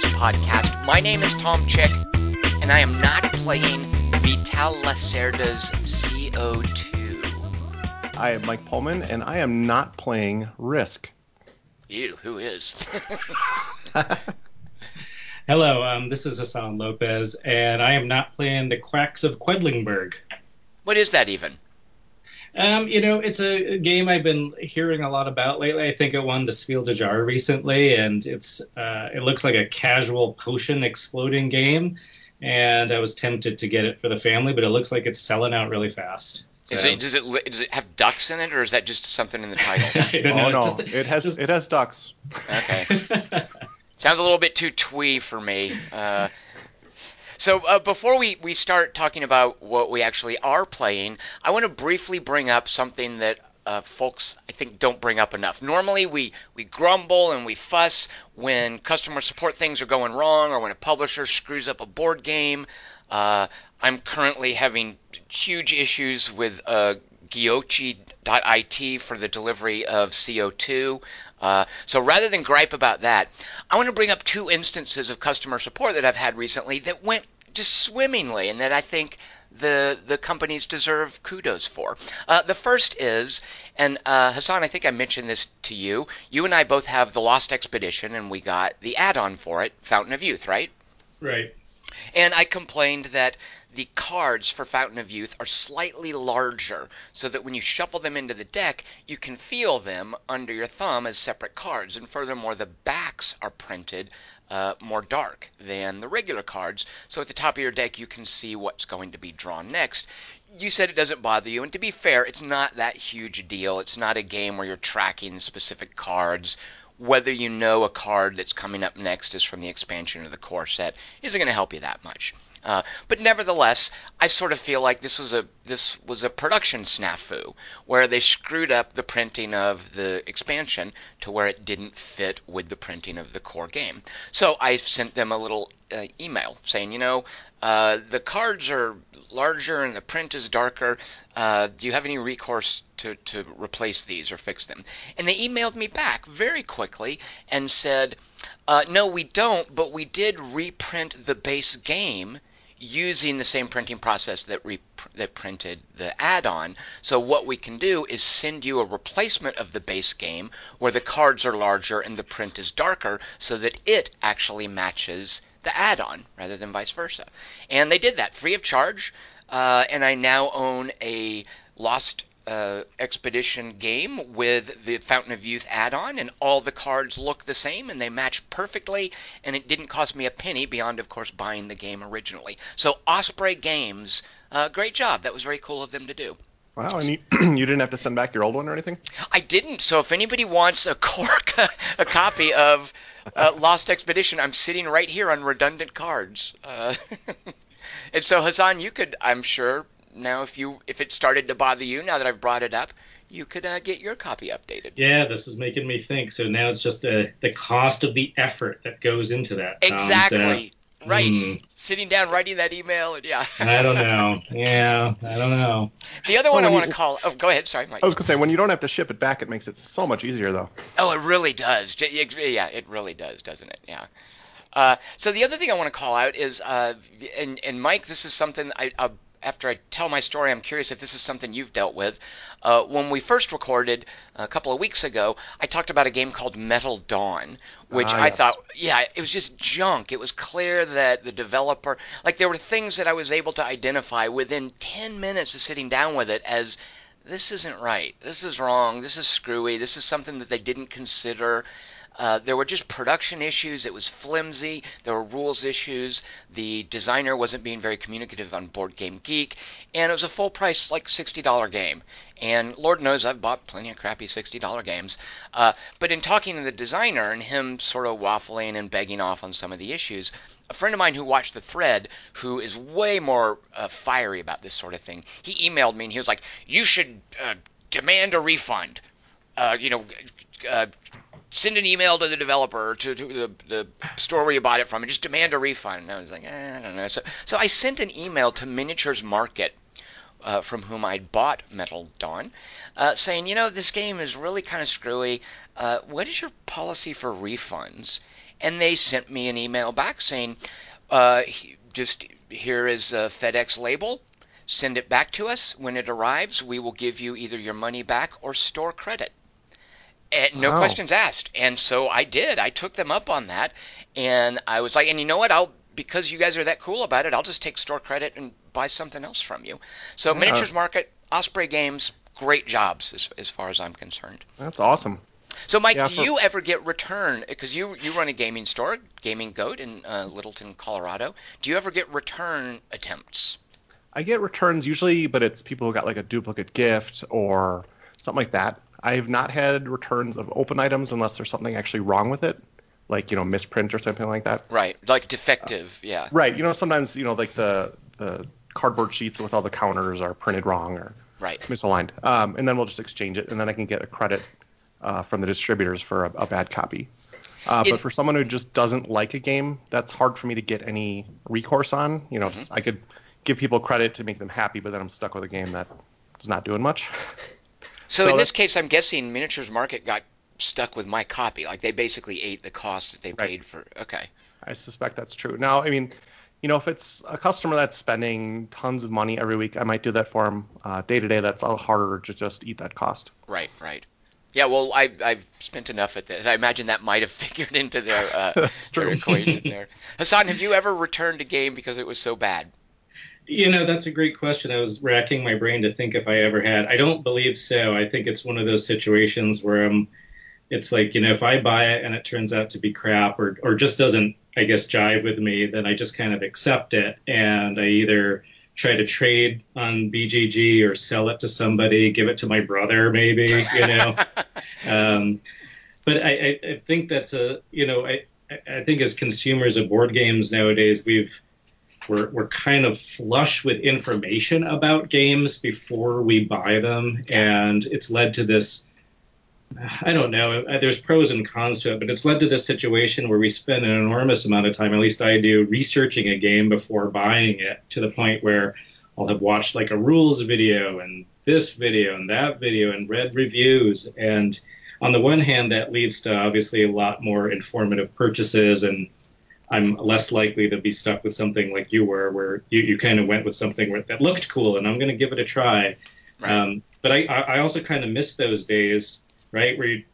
Games podcast. My name is Tom Chick, and I am not playing Vital Lacerda's CO2. I am Mike Pullman, and I am not playing Risk. You, who is? Hello, um, this is Hassan Lopez, and I am not playing the Quacks of Quedlinburg. what is that even? Um, you know, it's a game I've been hearing a lot about lately. I think it won the Spiel des Jahres recently, and it's uh, it looks like a casual potion exploding game. And I was tempted to get it for the family, but it looks like it's selling out really fast. Is So- it, does it does it have ducks in it, or is that just something in the title? I don't know, oh no, just- it has just- it has ducks. okay, sounds a little bit too twee for me. Uh, so uh, before we, we start talking about what we actually are playing, I want to briefly bring up something that uh, folks I think don't bring up enough. Normally we, we grumble and we fuss when customer support things are going wrong or when a publisher screws up a board game. Uh, I'm currently having huge issues with uh, Giochix.it for the delivery of CO2. Uh, so rather than gripe about that, I want to bring up two instances of customer support that I've had recently that went just swimmingly and that I think the the companies deserve kudos for. Uh, the first is, and uh, Hassan, I think I mentioned this to you. You and I both have the Lost Expedition, and we got the add-on for it, Fountain of Youth, right? right. And I complained that the cards for Fountain of Youth are slightly larger, so that when you shuffle them into the deck, you can feel them under your thumb as separate cards. And furthermore, the backs are printed uh, more dark than the regular cards, so at the top of your deck, you can see what's going to be drawn next. You said it doesn't bother you, and to be fair, it's not that huge a deal. It's not a game where you're tracking specific cards whether you know a card that's coming up next is from the expansion or the core set isn't going to help you that much. Uh, but nevertheless, I sort of feel like this was a this was a production snafu where they screwed up the printing of the expansion to where it didn't fit with the printing of the core game. So I sent them a little uh, email saying, you know, uh, the cards are larger and the print is darker. Uh, do you have any recourse to, to replace these or fix them? And they emailed me back very quickly and said, uh, no, we don't, but we did reprint the base game using the same printing process that re- that printed the add-on. So what we can do is send you a replacement of the base game where the cards are larger and the print is darker so that it actually matches the add-on rather than vice versa. And they did that free of charge. Uh, and I now own a Lost uh, Expedition game with the Fountain of Youth add-on, and all the cards look the same and they match perfectly. And it didn't cost me a penny beyond, of course, buying the game originally. So Osprey Games, uh, great job. That was very cool of them to do. Wow, and you, you didn't have to send back your old one or anything? I didn't. So if anybody wants a cork, a copy of uh, Lost Expedition, I'm sitting right here on redundant cards. Uh, and so Hassan, you could, I'm sure, now if you if it started to bother you, now that I've brought it up, you could uh, get your copy updated. Yeah, this is making me think. So now it's just uh, the cost of the effort that goes into that. Tom. So, Exactly. Right. hmm. Sitting down, writing that email, and yeah. I don't know. Yeah, I don't know. the other one Well, I want to call. Oh, go ahead. Sorry, Mike. I was gonna say when you don't have to ship it back, it makes it so much easier though. Oh, it really does. Yeah, it really does, doesn't it? Yeah. Uh, so the other thing I want to call out is, uh, and, and Mike, this is something I, uh, after I tell my story, I'm curious if this is something you've dealt with. Uh, when we first recorded a couple of weeks ago, I talked about a game called Metal Dawn, which Ah, I yes. thought, yeah, it was just junk. It was clear that the developer, like, there were things that I was able to identify within 10 minutes of sitting down with it as this isn't right. This is wrong. This is screwy. This is something that they didn't consider. Uh, there were just production issues. It was flimsy. There were rules issues. The designer wasn't being very communicative on Board Game Geek, and it was a full price, like $60 game. And Lord knows I've bought plenty of crappy $60 games. Uh, but in talking to the designer and him sort of waffling and begging off on some of the issues, a friend of mine who watched the thread, who is way more uh, fiery about this sort of thing, he emailed me and he was like, "You should uh, demand a refund. Uh, you know, send an email to the developer to, to the, the store where you bought it from and just demand a refund." And I was like, eh, "I don't know." So, so I sent an email to Miniatures Market. Uh, from whom I'd bought Metal Dawn, uh, saying, you know, this game is really kind of screwy. Uh, what is your policy for refunds? and they sent me an email back saying, uh, just here is a FedEx label. Send it back to us. When it arrives, we will give you either your money back or store credit. And no Wow. questions asked. And so I did. I took them up on that. And I was like, and you know what? I'll because you guys are that cool about it, I'll just take store credit and buy something else from you. So Yeah. Miniatures Market, Osprey Games, great jobs as, as far as I'm concerned. That's awesome. So Mike, Yeah, do for- you ever get return because you you run a gaming store, Gaming Goat in uh, Littleton, Colorado? Do you ever get return attempts? I get returns usually, but it's people who got like a duplicate gift or something like that. I've not had returns of open items unless there's something actually wrong with it, like you know misprint or something like that. Right, like defective, yeah. Right. You know sometimes you know like the the cardboard sheets with all the counters are printed wrong or Right. misaligned, um, and then we'll just exchange it, and then I can get a credit uh, from the distributors for a, a bad copy. Uh, It- but for someone who just doesn't like a game, that's hard for me to get any recourse on. You know, Mm-hmm. I could give people credit to make them happy, but then I'm stuck with a game that is not doing much. So, So in this case, I'm guessing Miniatures Market got stuck with my copy. Like they basically ate the cost that they Right. paid for. Okay. I suspect that's true. Now, I mean, you know, if it's a customer that's spending tons of money every week, I might do that for them. Uh, Day to day, that's a little harder to just eat that cost. Right, right. Yeah, well, I, I've spent enough at this. I imagine that might have figured into their, uh, their equation there. Hassan, have you ever returned a game because it was so bad? You know, that's a great question. I was racking my brain to think if I ever had. I don't believe so. I think it's one of those situations where um, it's like, you know, if I buy it and it turns out to be crap or, or just doesn't, I guess, jive with me, then I just kind of accept it. And I either try to trade on BGG or sell it to somebody, give it to my brother, maybe, you know. um, but I, I, I think that's a, you know, I, I think as consumers of board games nowadays, we've, we're, we're kind of flush with information about games before we buy them. And it's led to this i don't know uh, there's pros and cons to it but it's led to this situation where we spend an enormous amount of time at least i do researching a game before buying it to the point where i'll have watched like a rules video and this video and that video and read reviews. And on the one hand that leads to obviously a lot more informative purchases and I'm less likely to be stuck with something like you were, where you, you kind of went with something where, that looked cool, and I'm going to give it a try. Right. Um, but I, I also kind of miss those days, right? Where you,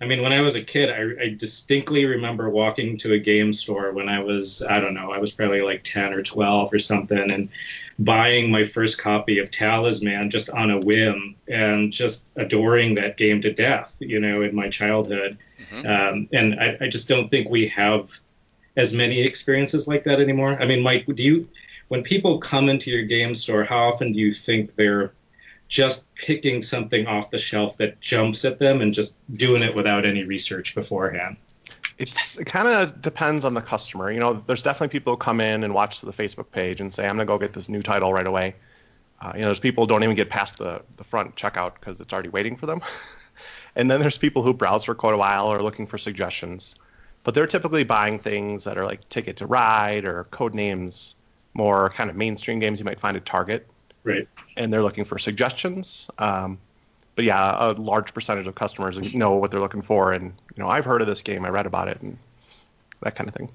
I mean, when I was a kid, I, I distinctly remember walking to a game store when I was, I don't know, I was probably like 10 or 12 or something, and buying my first copy of Talisman just on a whim and just adoring that game to death, you know, in my childhood. Mhm. Um, and I, I just don't think we have as many experiences like that anymore. I mean, Mike, do you, when people come into your game store, how often do you think they're just picking something off the shelf that jumps at them and just doing it without any research beforehand? It's it kind of depends on the customer. You know, there's definitely people who come in and watch the Facebook page and say, "I'm gonna go get this new title right away." Uh, you know, there's people who don't even get past the the front checkout because it's already waiting for them. and then there's people who browse for quite a while or looking for suggestions, but they're typically buying things that are like Ticket to Ride or Codenames, more kind of mainstream games you might find at Target, Right. and they're looking for suggestions. Um, but yeah, a large percentage of customers know what they're looking for, and you know, I've heard of this game, I read about it, and that kind of thing.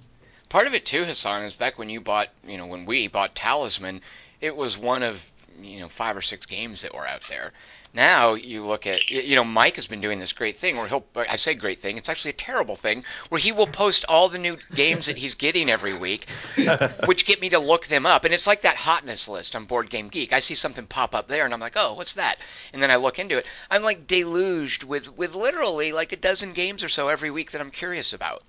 Part of it too, Hassan, is back when you bought, you know, when we bought Talisman, it was one of, you know, five or six games that were out there. Now you look at, you know, Mike has been doing this great thing where he'll, I say great thing, it's actually a terrible thing, where he will post all the new games that he's getting every week, which get me to look them up. And it's like that hotness list on Board Game Geek. I see something pop up there and I'm like, oh, what's that? And then I look into it. I'm like deluged with, with literally like a dozen games or so every week that I'm curious about.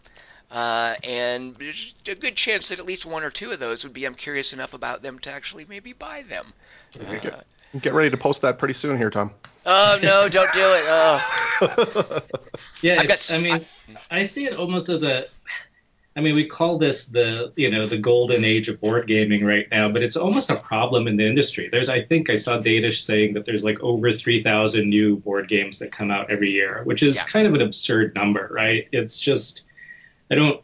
Uh, and there's a good chance that at least one or two of those would be I'm curious enough about them to actually maybe buy them. Uh, Get ready to post that pretty soon here, Tom. oh no, don't do it. Oh, Yeah, I've got it's- s- I mean, I see it almost as a. I mean, we call this the you know the golden age of board gaming right now, but it's almost a problem in the industry. There's, I think, I saw data saying that there's like over 3,000 new board games that come out every year, which is Yeah. kind of an absurd number, right? It's just, I don't.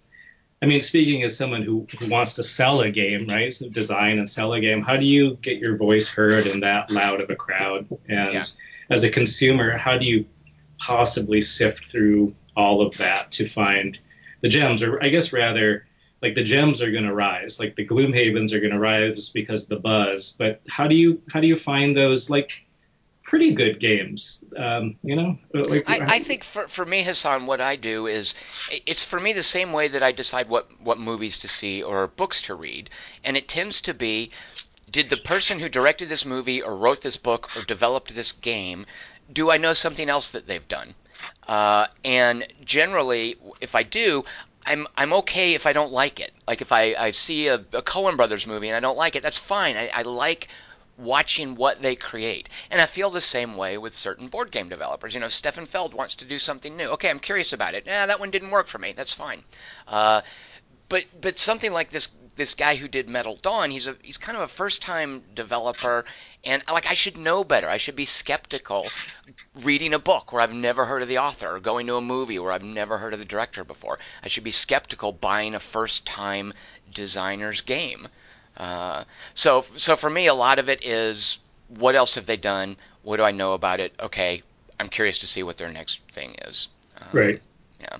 I mean, speaking as someone who, who wants to sell a game, right? So design and sell a game, how do you get your voice heard in that loud of a crowd? And Yeah. as a consumer, how do you possibly sift through all of that to find the gems, or I guess rather, like the gems are going to rise, like the Gloomhavens are going to rise because of the buzz. But how do you how do you find those like pretty good games. Um, you know, like I, I, think for for me, Hassan, what I do is it's for me the same way that I decide what what movies to see or books to read, and it tends to be. Did the person who directed this movie or wrote this book or developed this game, do I know something else that they've done? Uh, and generally, if I do, I'm I'm okay if I don't like it. Like if I, I see a, a Coen Brothers movie and I don't like it, that's fine. I, I like watching what they create. And I feel the same way with certain board game developers. You know, Stefan Feld wants to do something new. Okay, I'm curious about it. Yeah, that one didn't work for me. That's fine. Uh, but but something like this this guy who did Metal Dawn, he's a he's kind of a first time developer, and like I should know better. I should be skeptical reading a book where I've never heard of the author, or going to a movie where I've never heard of the director before. I should be skeptical buying a first time designer's game. Uh, so so for me, a lot of it is what else have they done? What do I know about it? Okay, I'm curious to see what their next thing is. Um, right. Yeah.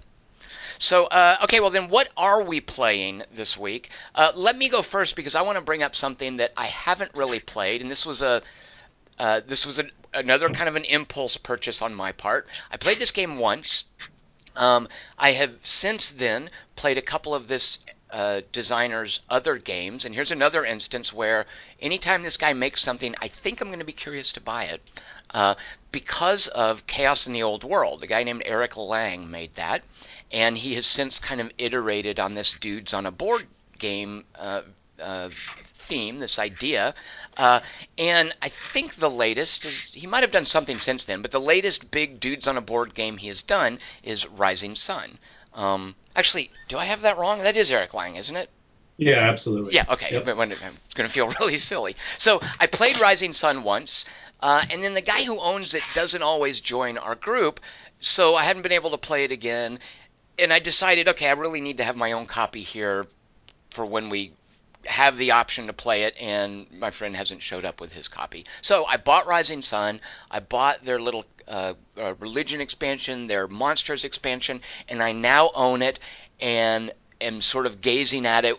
So, uh, okay, well then, what are we playing this week? Uh, let me go first because I want to bring up something that I haven't really played, and this was a uh, this was a, another kind of an impulse purchase on my part. I played this game once. Um, I have since then played a couple of this uh, designers other games. And here's another instance where anytime this guy makes something, I think I'm going to be curious to buy it uh, because of Chaos in the Old World. A guy named Eric Lang made that, and he has since kind of iterated on this dudes on a board game uh, uh theme, this idea. Uh, and I think the latest is he might have done something since then, but the latest big dudes on a board game he has done is Rising Sun. Um, actually, do I have that wrong? That is Eric Lang, isn't it? Yeah, absolutely. Yeah, okay. Yep. It's going to feel really silly. So I played Rising Sun once, uh, and then the guy who owns it doesn't always join our group, so I hadn't been able to play it again. And I decided, okay, I really need to have my own copy here for when we have the option to play it, and my friend hasn't showed up with his copy. So I bought Rising Sun. I bought their little uh, uh, religion expansion, their monsters expansion, and I now own it and am sort of gazing at it,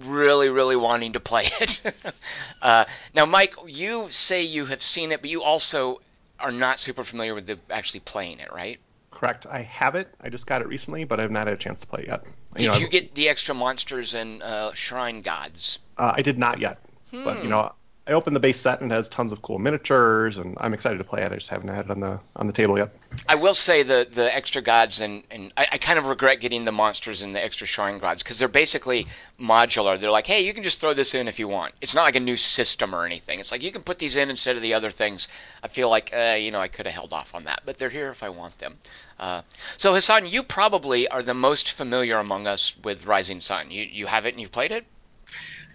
really, really wanting to play it. uh, now, Mike, you say you have seen it, but you also are not super familiar with the, actually playing it, right? Correct. I have it. I just got it recently, but I've not had a chance to play it yet. Did you, know, you get the extra monsters and uh, shrine gods? Uh, I did not yet, hmm. but you hmm. know, I opened the base set and it has tons of cool miniatures, and I'm excited to play it. I just haven't had it on the on the table yet. I will say the the extra gods and and I, I kind of regret getting the monsters and the extra shrine gods because they're basically modular. They're like, hey, you can just throw this in if you want. It's not like a new system or anything. It's like you can put these in instead of the other things. I feel like uh, you know I could have held off on that, but they're here if I want them. Uh, so Hassan, you probably are the most familiar among us with Rising Sun. You you have it and you've played it.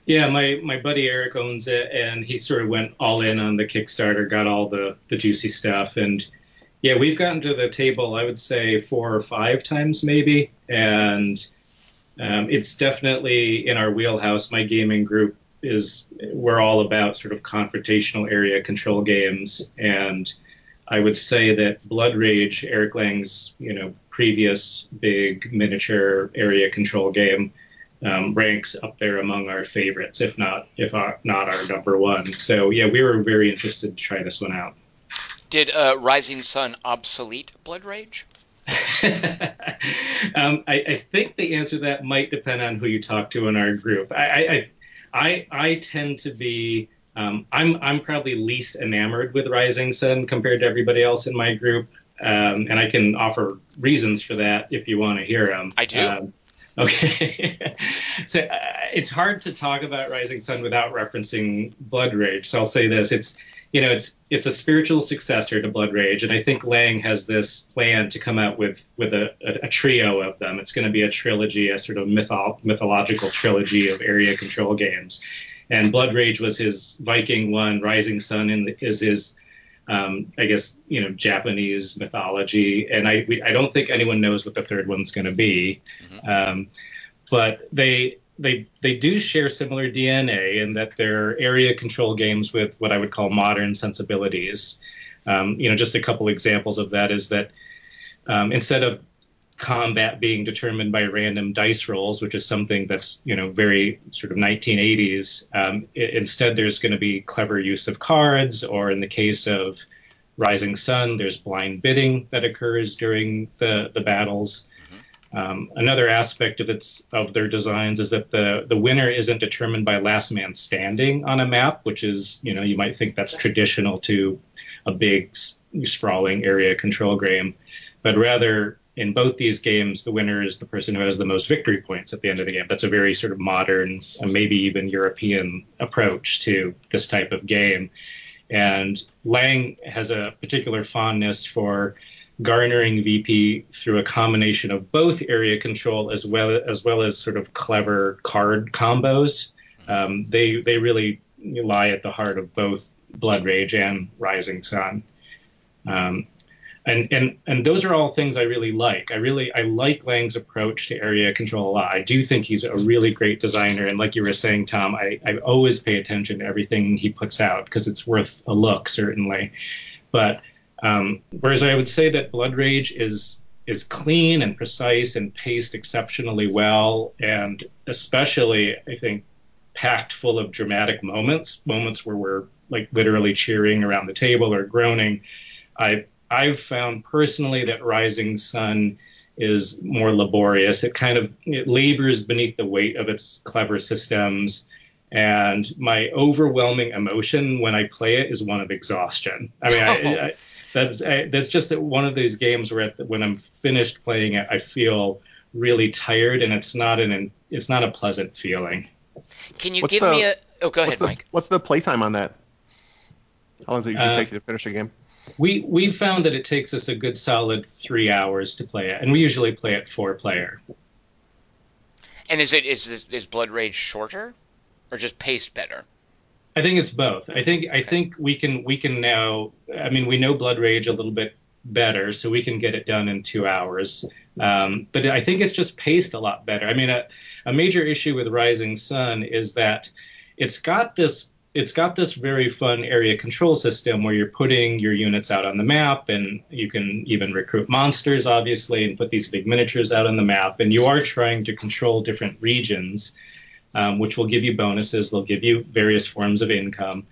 Yeah, my my buddy Eric owns it, and he sort of went all in on the Kickstarter, got all the the juicy stuff, and yeah, we've gotten to the table. I would say four or five times maybe, and um, it's definitely in our wheelhouse. My gaming group is we're all about sort of confrontational area control games, and I would say that Blood Rage, Eric Lang's you know previous big miniature area control game um, ranks up there among our favorites, if not if our, not our number one. So yeah, we were very interested to try this one out. Did uh, Rising Sun obsolete Blood Rage? um, I, I, think the answer to that might depend on who you talk to in our group. I I, I, I tend to be um, I'm I'm probably least enamored with Rising Sun compared to everybody else in my group, um, and I can offer reasons for that if you want to hear them. I do. Okay. so uh, it's hard to talk about Rising Sun without referencing Blood Rage. So I'll say this: it's you know it's it's a spiritual successor to Blood Rage, and I think Lang has this plan to come out with with a, a, a trio of them. It's going to be a trilogy, a sort of mytho- mythological trilogy of area control games. And Blood Rage was his Viking one. Rising Sun is his um, I guess you know Japanese mythology, and I we, I don't think anyone knows what the third one's going to be, mm-hmm. um, but they they they do share similar DNA in that they're area control games with what I would call modern sensibilities. Um, you know, just a couple examples of that is that um, instead of combat being determined by random dice rolls, which is something that's you know very sort of 1980s. Um, it, instead, there's going to be clever use of cards, or in the case of Rising Sun, there's blind bidding that occurs during the the battles. Um, another aspect of its of their designs is that the the winner isn't determined by last man standing on a map, which is you know you might think that's traditional to a big sprawling area control game, but rather in both these games, the winner is the person who has the most victory points at the end of the game. That's a very sort of modern, maybe even European approach to this type of game. And Lang has a particular fondness for garnering VP through a combination of both area control as well as well as sort of clever card combos. Um, they they really lie at the heart of both Blood Rage and Rising Sun. Um, and and and those are all things I really like. I really I like Lang's approach to area control a lot. I do think he's a really great designer, and like you were saying, Tom, I, I always pay attention to everything he puts out because it's worth a look certainly. But um, whereas I would say that Blood Rage is is clean and precise and paced exceptionally well, and especially I think packed full of dramatic moments, moments where we're like literally cheering around the table or groaning. I I've found personally that Rising Sun is more laborious. It kind of it labors beneath the weight of its clever systems. And my overwhelming emotion when I play it is one of exhaustion. I mean, I, I, that's I, that's just one of these games where the, when I'm finished playing it, I feel really tired, and it's not an it's not a pleasant feeling. Can you What's give the- me a? Oh, go ahead, What's the, Mike. what's the playtime on that? How long does it usually Uh, take you to finish a game? We we've found that it takes us a good solid three hours to play it, and we usually play it four player. And is it is is Blood Rage shorter, or just paced better? I think it's both. I think I think we can we can now. I mean, we know Blood Rage a little bit better, so we can get it done in two hours. Um, but I think it's just paced a lot better. I mean, a, a major issue with Rising Sun is that it's got this it's got this very fun area control system where you're putting your units out on the map and you can even recruit monsters obviously and put these big miniatures out on the map. And you are trying to control different regions um, which will give you bonuses they'll give you various forms of income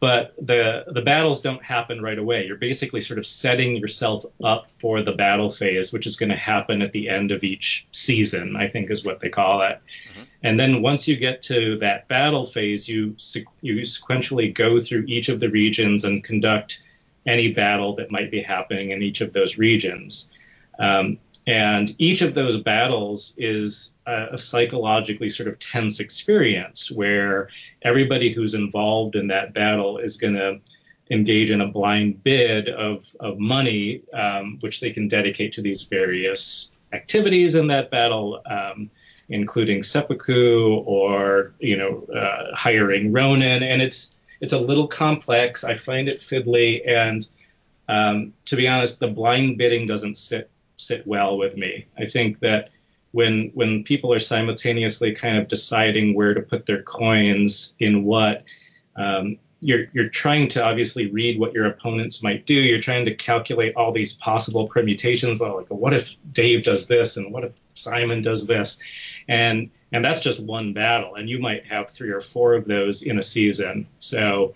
but the the battles don't happen right away. You're basically sort of setting yourself up for the battle phase which is going to happen at the end of each season i think is what they call it. And then once you get to that battle phase, you you sequentially go through each of the regions and conduct any battle that might be happening in each of those regions. Um, and each of those battles is a, a psychologically sort of tense experience where everybody who's involved in that battle is going to engage in a blind bid of, of money, um, which they can dedicate to these various activities in that battle. Um, including seppuku or you know uh, hiring Ronin, and it's it's a little complex. I find it fiddly, and um, to be honest, the blind bidding doesn't sit sit well with me. I think that when when people are simultaneously kind of deciding where to put their coins in what. Um, you're, you're trying to obviously read what your opponents might do. You're trying to calculate all these possible permutations. Like, what if Dave does this, and what if Simon does this, and and that's just one battle, and you might have three or four of those in a season. So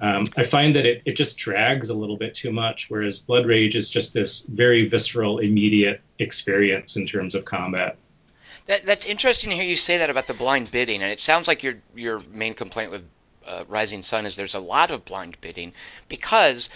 um, I find that it, it just drags a little bit too much, whereas Blood Rage is just this very visceral, immediate experience in terms of combat. That that's interesting to hear you say that about the blind bidding, and it sounds like your your main complaint with uh, Rising Sun is there's a lot of blind bidding because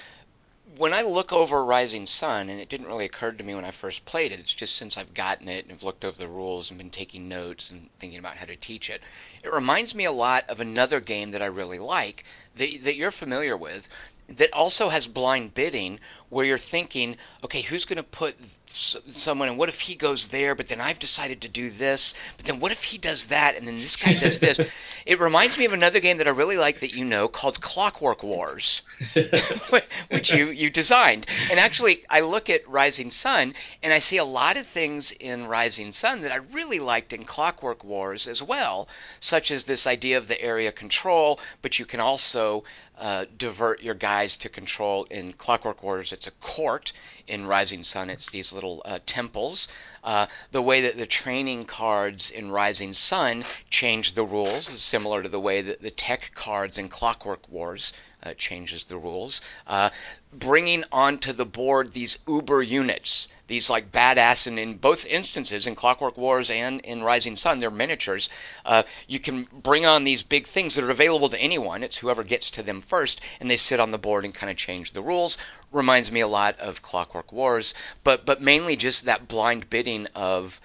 when I look over Rising Sun, and it didn't really occur to me when I first played it, it's just since I've gotten it and have looked over the rules and been taking notes and thinking about how to teach it. It reminds me a lot of another game that I really like that, that you're familiar with that also has blind bidding where you're thinking, okay, who's going to put someone and what if he goes there, but then I've decided to do this, but then what if he does that and then this guy does this? it reminds me of another game that I really like that you know called Clockwork Wars, which you you designed. And actually, I look at Rising Sun and I see a lot of things in Rising Sun that I really liked in Clockwork Wars as well, such as this idea of the area control, but you can also uh, divert your guys to control in Clockwork Wars. It's a court. In Rising Sun, it's these little uh, temples. Uh, the way that the training cards in Rising Sun change the rules is similar to the way that the tech cards in Clockwork Wars uh, changes the rules. Uh, bringing onto the board these uber units, these like badass, and in both instances, in Clockwork Wars and in Rising Sun, they're miniatures. Uh, you can bring on these big things that are available to anyone. It's whoever gets to them first, and they sit on the board and kind of change the rules. Reminds me a lot of Clockwork Wars, but but mainly just that blind bidding of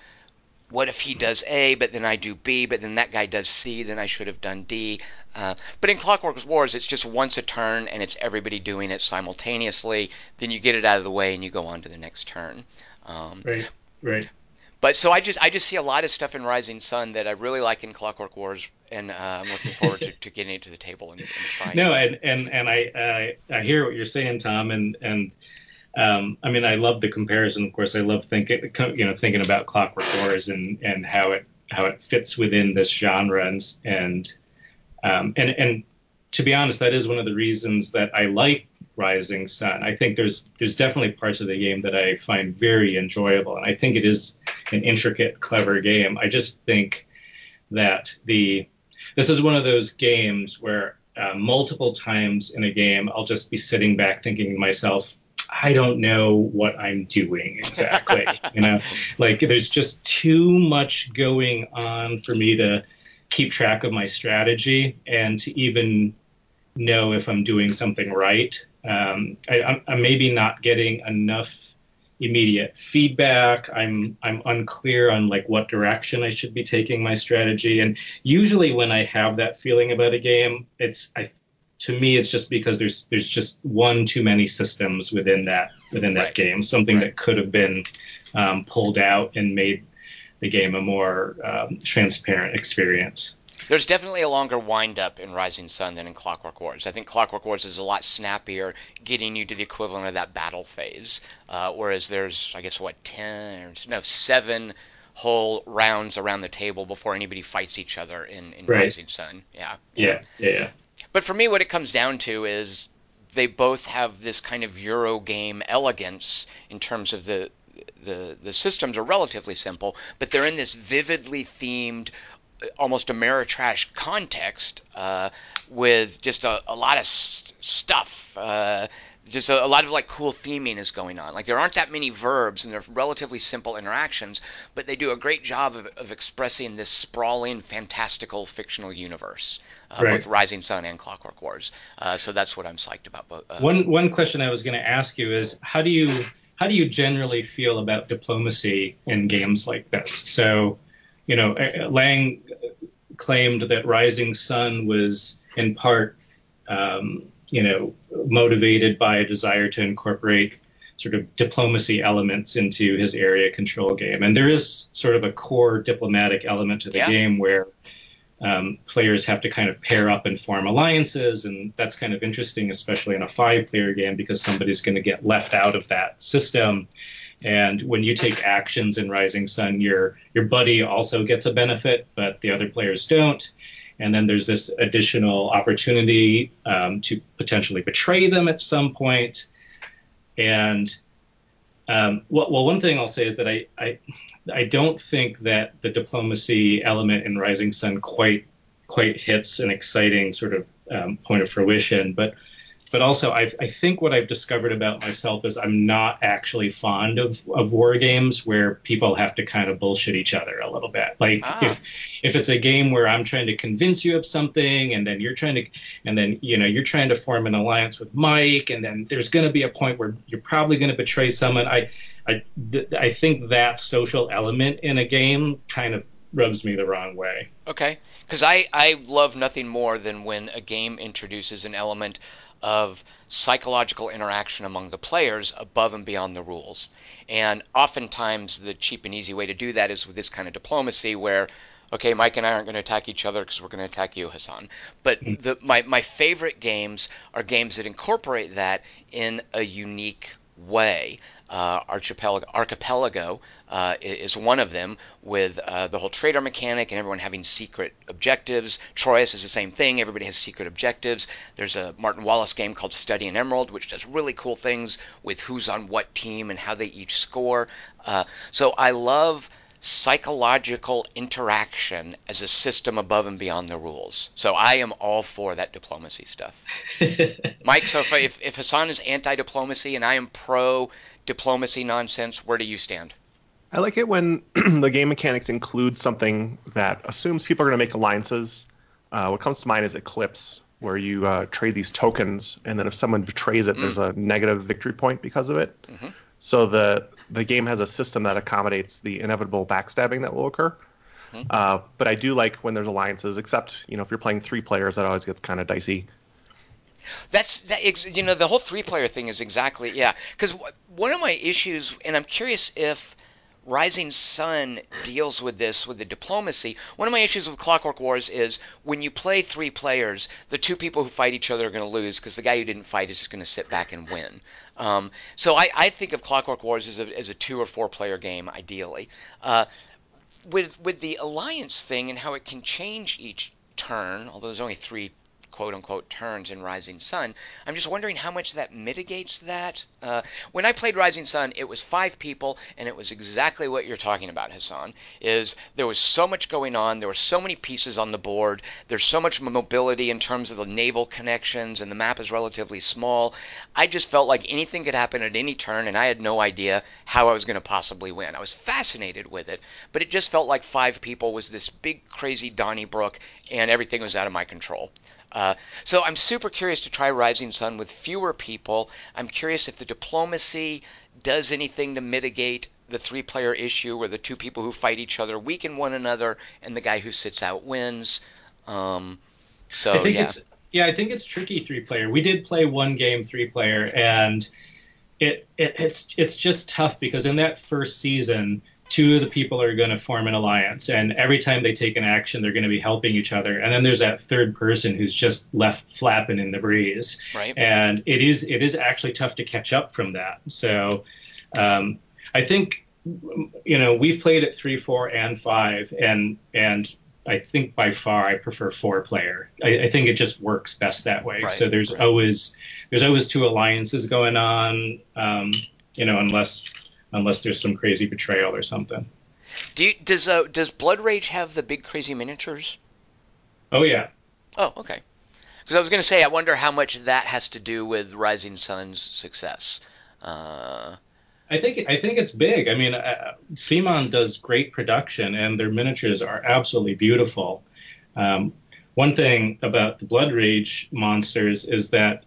what if he does A, but then I do B, but then that guy does C, then I should have done D. Uh, but in Clockwork Wars, it's just once a turn, and it's everybody doing it simultaneously. Then you get it out of the way, and you go on to the next turn. Um, right, right. But so I just I just see a lot of stuff in Rising Sun that I really like in Clockwork Wars, and uh, I'm looking forward to, to, getting it to the table and, and trying. No, and and and I, I I hear what you're saying, Tom, and and um, I mean I love the comparison. Of course, I love thinking you know thinking about Clockwork Wars and and how it how it fits within this genre and and um, and and to be honest, that is one of the reasons that I like Rising Sun. I think there's there's definitely parts of the game that I find very enjoyable, and I think it is an intricate, clever game. I just think that the this is one of those games where uh, multiple times in a game I'll just be sitting back thinking to myself, I don't know what I'm doing exactly. you know, like there's just too much going on for me to keep track of my strategy and to even know if I'm doing something right. Um, I, am maybe not getting enough immediate feedback. I'm I'm unclear on like what direction I should be taking my strategy. And usually when I have that feeling about a game, it's I to me it's just because there's there's just one too many systems within that within that right. game. Something right. that could have been um, pulled out and made the game a more um, transparent experience. There's definitely a longer wind up in Rising Sun than in Clockwork Wars. I think Clockwork Wars is a lot snappier, getting you to the equivalent of that battle phase. Uh, whereas there's, I guess, what ten or no seven whole rounds around the table before anybody fights each other in, in right. Rising Sun. Yeah. Yeah. Yeah. But for me, what it comes down to is they both have this kind of Euro game elegance in terms of the the the systems are relatively simple, but they're in this vividly themed, almost Ameritrash context uh, with just a, a lot of st- stuff. Uh, just a, a, lot of like cool theming is going on. Like there aren't that many verbs and they're relatively simple interactions, but they do a great job of, of expressing this sprawling, fantastical fictional universe, uh, right. both Rising Sun and Clockwork Wars. Uh, so that's what I'm psyched about. Uh, one one question I was going to ask you is how do you how do you generally feel about diplomacy in games like this? So, you know, Lang claimed that Rising Sun was in part, um, you know, motivated by a desire to incorporate sort of diplomacy elements into his area control game. And there is sort of a core diplomatic element to the yeah. game where um, players have to kind of pair up and form alliances, and that's kind of interesting, especially in a five-player game, because somebody's going to get left out of that system. And when you take actions in Rising Sun, your your buddy also gets a benefit, but the other players don't. And then there's this additional opportunity um, to potentially betray them at some point. And um, well, well, one thing I'll say is that I, I, I don't think that the diplomacy element in Rising Sun quite quite hits an exciting sort of um, point of fruition. But but also I, I, think what I've discovered about myself is I'm not actually fond of, of war games where people have to kind of bullshit each other a little bit. Like ah. if if it's a game where I'm trying to convince you of something and then you're trying to and then you know you're trying to form an alliance with Mike and then there's going to be a point where you're probably going to betray someone. I I I think that social element in a game kind of rubs me the wrong way. Okay, because I I love nothing more than when a game introduces an element of psychological interaction among the players above and beyond the rules. And oftentimes, the cheap and easy way to do that is with this kind of diplomacy where, okay, Mike and I aren't going to attack each other because we're going to attack you, Hassan. But hmm. the, my, my favorite games are games that incorporate that in a unique way. Uh, Archipelago, Archipelago uh, is one of them, with uh, the whole trader mechanic and everyone having secret objectives. Troyes is the same thing; everybody has secret objectives. There's a Martin Wallace game called Study in Emerald, which does really cool things with who's on what team and how they each score. Uh, so I love psychological interaction as a system above and beyond the rules. So I am all for that diplomacy stuff. Mike, so if, if Hassan is anti diplomacy and I am pro diplomacy nonsense, where do you stand? I like it when the game mechanics include something that assumes people are going to make alliances. Uh, what comes to mind is Eclipse, where you uh, trade these tokens, and then if someone betrays it, mm. there's a negative victory point because of it. Mm-hmm. So the the game has a system that accommodates the inevitable backstabbing that will occur. Mm-hmm. Uh, but I do like when there's alliances, except you know if you're playing three players, that always gets kind of dicey. That's that. You know, the whole three-player thing is exactly yeah. Because one of my issues, and I'm curious if Rising Sun deals with this with the diplomacy. One of my issues with Clockwork Wars is when you play three players, the two people who fight each other are going to lose because the guy who didn't fight is just going to sit back and win. Um, so I, I, think of Clockwork Wars as a, as a two or four player game, ideally. Uh, with with the alliance thing and how it can change each turn, although there's only three quote unquote turns in Rising Sun. I'm just wondering how much that mitigates that. Uh, when I played Rising Sun, it was five people, and it was exactly what you're talking about, Hassan. Is there was so much going on, there were so many pieces on the board, there's so much mobility in terms of the naval connections, and the map is relatively small. I just felt like anything could happen at any turn, and I had no idea how I was going to possibly win. I was fascinated with it, but it just felt like five people was this big crazy Donnybrook, and everything was out of my control. Uh, so I'm super curious to try Rising Sun with fewer people. I'm curious if the diplomacy does anything to mitigate the three player issue where the two people who fight each other weaken one another and the guy who sits out wins. Um, so I think yeah. it's yeah, I think it's tricky three player. We did play one game three player and it, it it's it's just tough because in that first season two of the people are going to form an alliance and every time they take an action they're going to be helping each other and then there's that third person who's just left flapping in the breeze right and it is it is actually tough to catch up from that so um, i think you know we've played at three four and five and and I think by far I prefer four player. I, I think it just works best that way. Right. So there's right. always there's always two alliances going on. Um, you know, unless unless there's some crazy betrayal or something. Do you, does uh, does Blood Rage have the big crazy miniatures? Oh yeah. Oh okay. Because I was going to say, I wonder how much that has to do with Rising Sun's success. Uh, I think I think it's big. I mean, uh, CMON does great production, and their miniatures are absolutely beautiful. Um, one thing about the Blood Rage monsters is that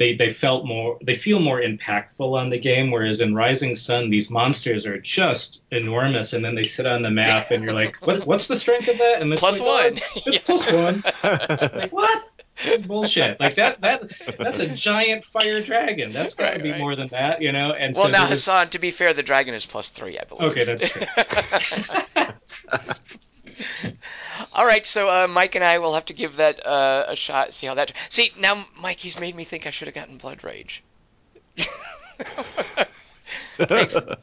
they they felt more they feel more impactful on the game whereas in rising sun these monsters are just enormous and then they sit on the map and you're like what, what's the strength of that? And it's plus like, oh, one. oh, it's plus one. Like what? That's bullshit. Like that that that's a giant fire dragon. That's got to right, be right. more than that you know? And well so now hassan to be fair the dragon is plus three i believe. Okay that's true All right, so uh, Mike and I will have to give that uh, a shot. See how that. See now, Mike, he's made me think I should have gotten Blood Rage. Thanks. I've,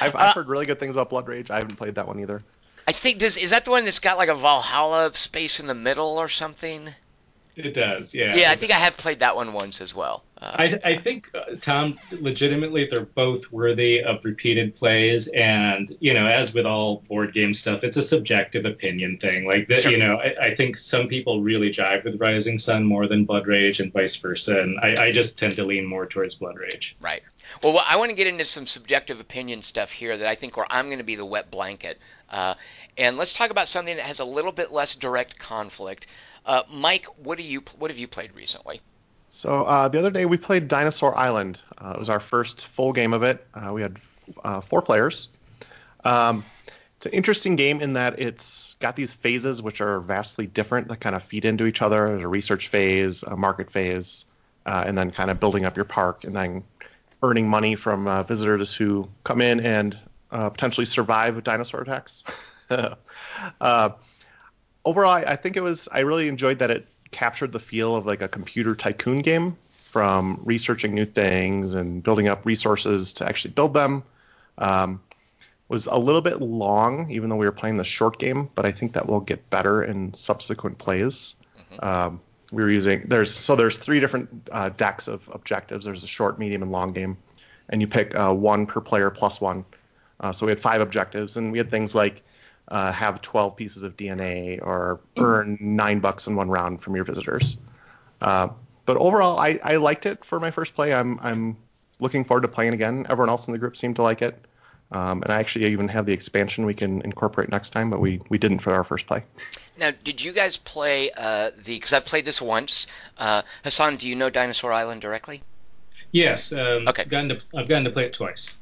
I've uh, heard really good things about Blood Rage. I haven't played that one either. I think does is that the one that's got like a Valhalla space in the middle or something? It does, yeah. Yeah, I think I have played that one once as well. Uh, I, I think uh, Tom, legitimately, they're both worthy of repeated plays, and you know, as with all board game stuff, it's a subjective opinion thing. Like that, sure. you know, I, I, think some people really jive with Rising Sun more than Blood Rage, and vice versa. And I, I just tend to lean more towards Blood Rage. Right. Well, well, I want to get into some subjective opinion stuff here that I think where I'm going to be the wet blanket. Uh, and let's talk about something that has a little bit less direct conflict. Uh, Mike, what do you what have you played recently? So uh, the other day we played Dinosaur Island. Uh, it was our first full game of it. Uh, we had uh, four players. Um, it's an interesting game in that it's got these phases which are vastly different that kind of feed into each other. There's a research phase, a market phase, uh, and then kind of building up your park, and then earning money from visitors who come in and potentially survive dinosaur attacks. overall, I, I think it was. I really enjoyed that it captured the feel of like a computer tycoon game from researching new things and building up resources to actually build them. Um, was a little bit long, even though we were playing the short game, but I think that will get better in subsequent plays. Mm-hmm. Um, we were using there's so there's three different uh, decks of objectives. There's a short, medium, and long game, and you pick uh, one per player plus one. Uh, so we had five objectives, and we had things like uh, have 12 pieces of DNA or earn nine bucks in one round from your visitors. Uh, but overall, I, I liked it for my first play. I'm I'm looking forward to playing again. Everyone else in the group seemed to like it. Um, and I actually even have the expansion we can incorporate next time, but we, we didn't for our first play. Now, did you guys play uh, the? Because I've played this once. Uh, Hassan, do you know Dinosaur Island directly? Yes. Um, okay. Gotten to I've gotten to play it twice.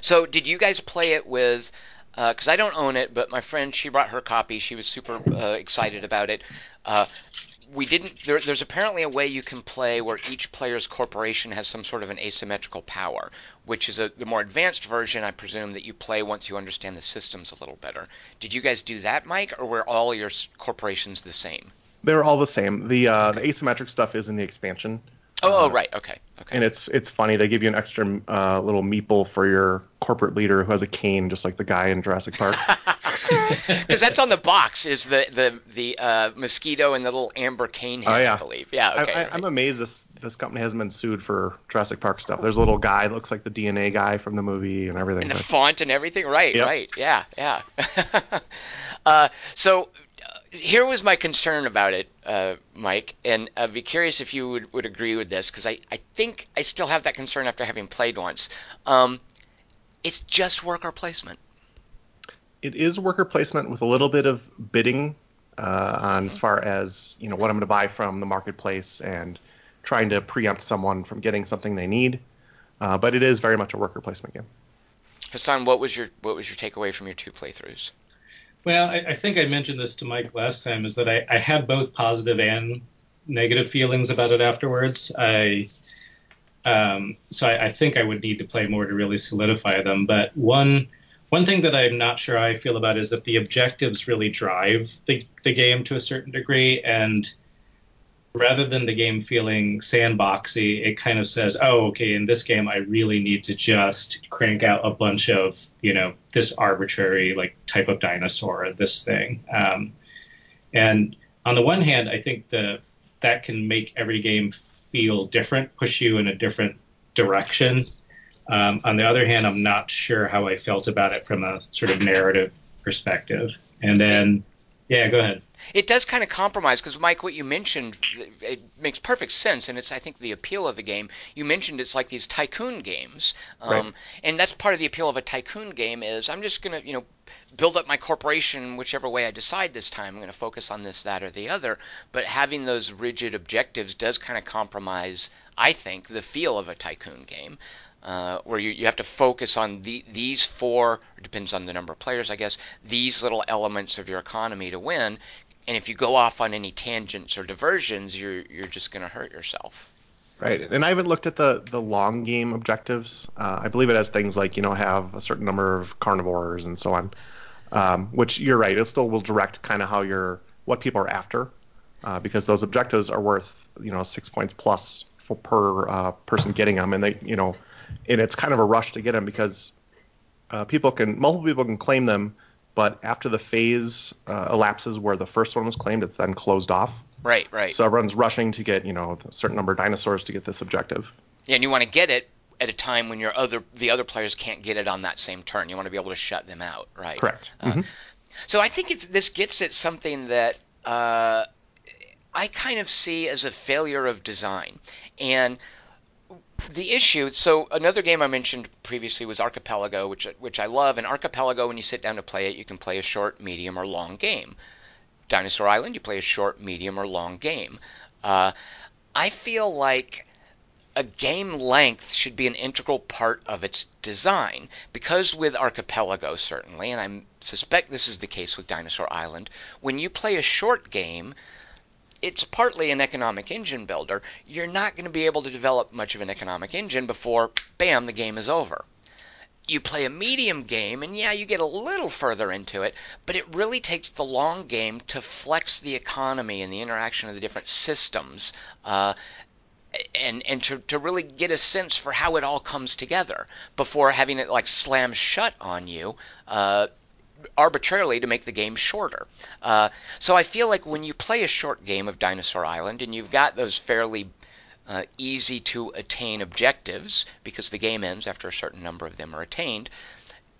So, did you guys play it with? Because uh, I don't own it, but my friend she brought her copy. She was super uh, excited about it. Uh, we didn't. There, there's apparently a way you can play where each player's corporation has some sort of an asymmetrical power, which is a, the more advanced version, I presume, that you play once you understand the systems a little better. Did you guys do that, Mike, or were all your corporations the same? They're all the same. The, uh, okay. the asymmetric stuff is in the expansion. Oh, oh, uh, right. Okay. Okay. And it's it's funny. They give you an extra uh, little meeple for your corporate leader who has a cane, just like the guy in Jurassic Park. Because that's on the box. Is the the the uh, mosquito and the little amber cane head, oh, yeah. I believe. Yeah. Okay. I, am amazed this this company hasn't been sued for Jurassic Park stuff. There's a little guy that looks like the DNA guy from the movie and everything. And the but... font and everything. Right. Yep. Right. Yeah. Yeah. uh, so here was my concern about it, uh, Mike, and I'd be curious if you would, would agree with this because I, I think I still have that concern after having played once. Um, it's just worker placement. It is worker placement with a little bit of bidding uh, on mm-hmm. as far as you know what I'm going to buy from the marketplace and trying to preempt someone from getting something they need. Uh, but it is very much a worker placement game. Hassan, what was your what was your takeaway from your two playthroughs? Well, I, I, think I mentioned this to Mike last time. Is that I, I had both positive and negative feelings about it afterwards. I um, so I, I, think I would need to play more to really solidify them. But one one thing that I'm not sure I feel about is that the objectives really drive the the game to a certain degree, and rather than the game feeling sandboxy, it kind of says, oh, okay, in this game, I really need to just crank out a bunch of, you know, this arbitrary like type of dinosaur, this thing. Um, and on the one hand, I think the that can make every game feel different, push you in a different direction. Um, on the other hand, I'm not sure how I felt about it from a sort of narrative perspective. And then, yeah, go ahead it does kind of compromise because Mike, what you mentioned, it makes perfect sense, and it's I think the appeal of the game. You mentioned it's like these tycoon games, um, right. and that's part of the appeal of a tycoon game is I'm just gonna you know build up my corporation whichever way I decide this time. I'm going to focus on this, that, or the other. But having those rigid objectives does kind of compromise, I think, the feel of a tycoon game uh, where you, you have to focus on the, these four, depends on the number of players, I guess, these little elements of your economy to win. And if you go off on any tangents or diversions, you're you're just going to hurt yourself. Right, and I haven't looked at the the long game objectives. Uh, I believe it has things like you know have a certain number of carnivores and so on. Um, which you're right, it still will direct kind of how you're what people are after, uh, because those objectives are worth you know six points plus for, per uh, person getting them, and they you know and it's kind of a rush to get them because uh, people can multiple people can claim them, but after the phase uh, elapses where the first one was claimed, it's then closed off. Right, right. So everyone's rushing to get you know a certain number of dinosaurs to get this objective. Yeah, and you want to get it at a time when your other the other players can't get it on that same turn. You want to be able to shut them out, right? Correct. Uh, mm-hmm. So I think it's this gets at something that uh, I kind of see as a failure of design, and the issue. So another game I mentioned previously was Archipelago, which which I love. And Archipelago, when you sit down to play it, you can play a short, medium, or long game. Dinosaur Island, you play a short, medium, or long game. Uh, I feel like a game length should be an integral part of its design because with Archipelago certainly, and I suspect this is the case with Dinosaur Island, when you play a short game it's partly an economic engine builder. You're not going to be able to develop much of an economic engine before, bam, the game is over. You play a medium game, and yeah, you get a little further into it, but it really takes the long game to flex the economy and the interaction of the different systems. Uh, and and to, to really get a sense for how it all comes together before having it like slam shut on you uh, arbitrarily to make the game shorter. Uh, so I feel like when you play a short game of Dinosaur Island and you've got those fairly uh, easy to attain objectives because the game ends after a certain number of them are attained,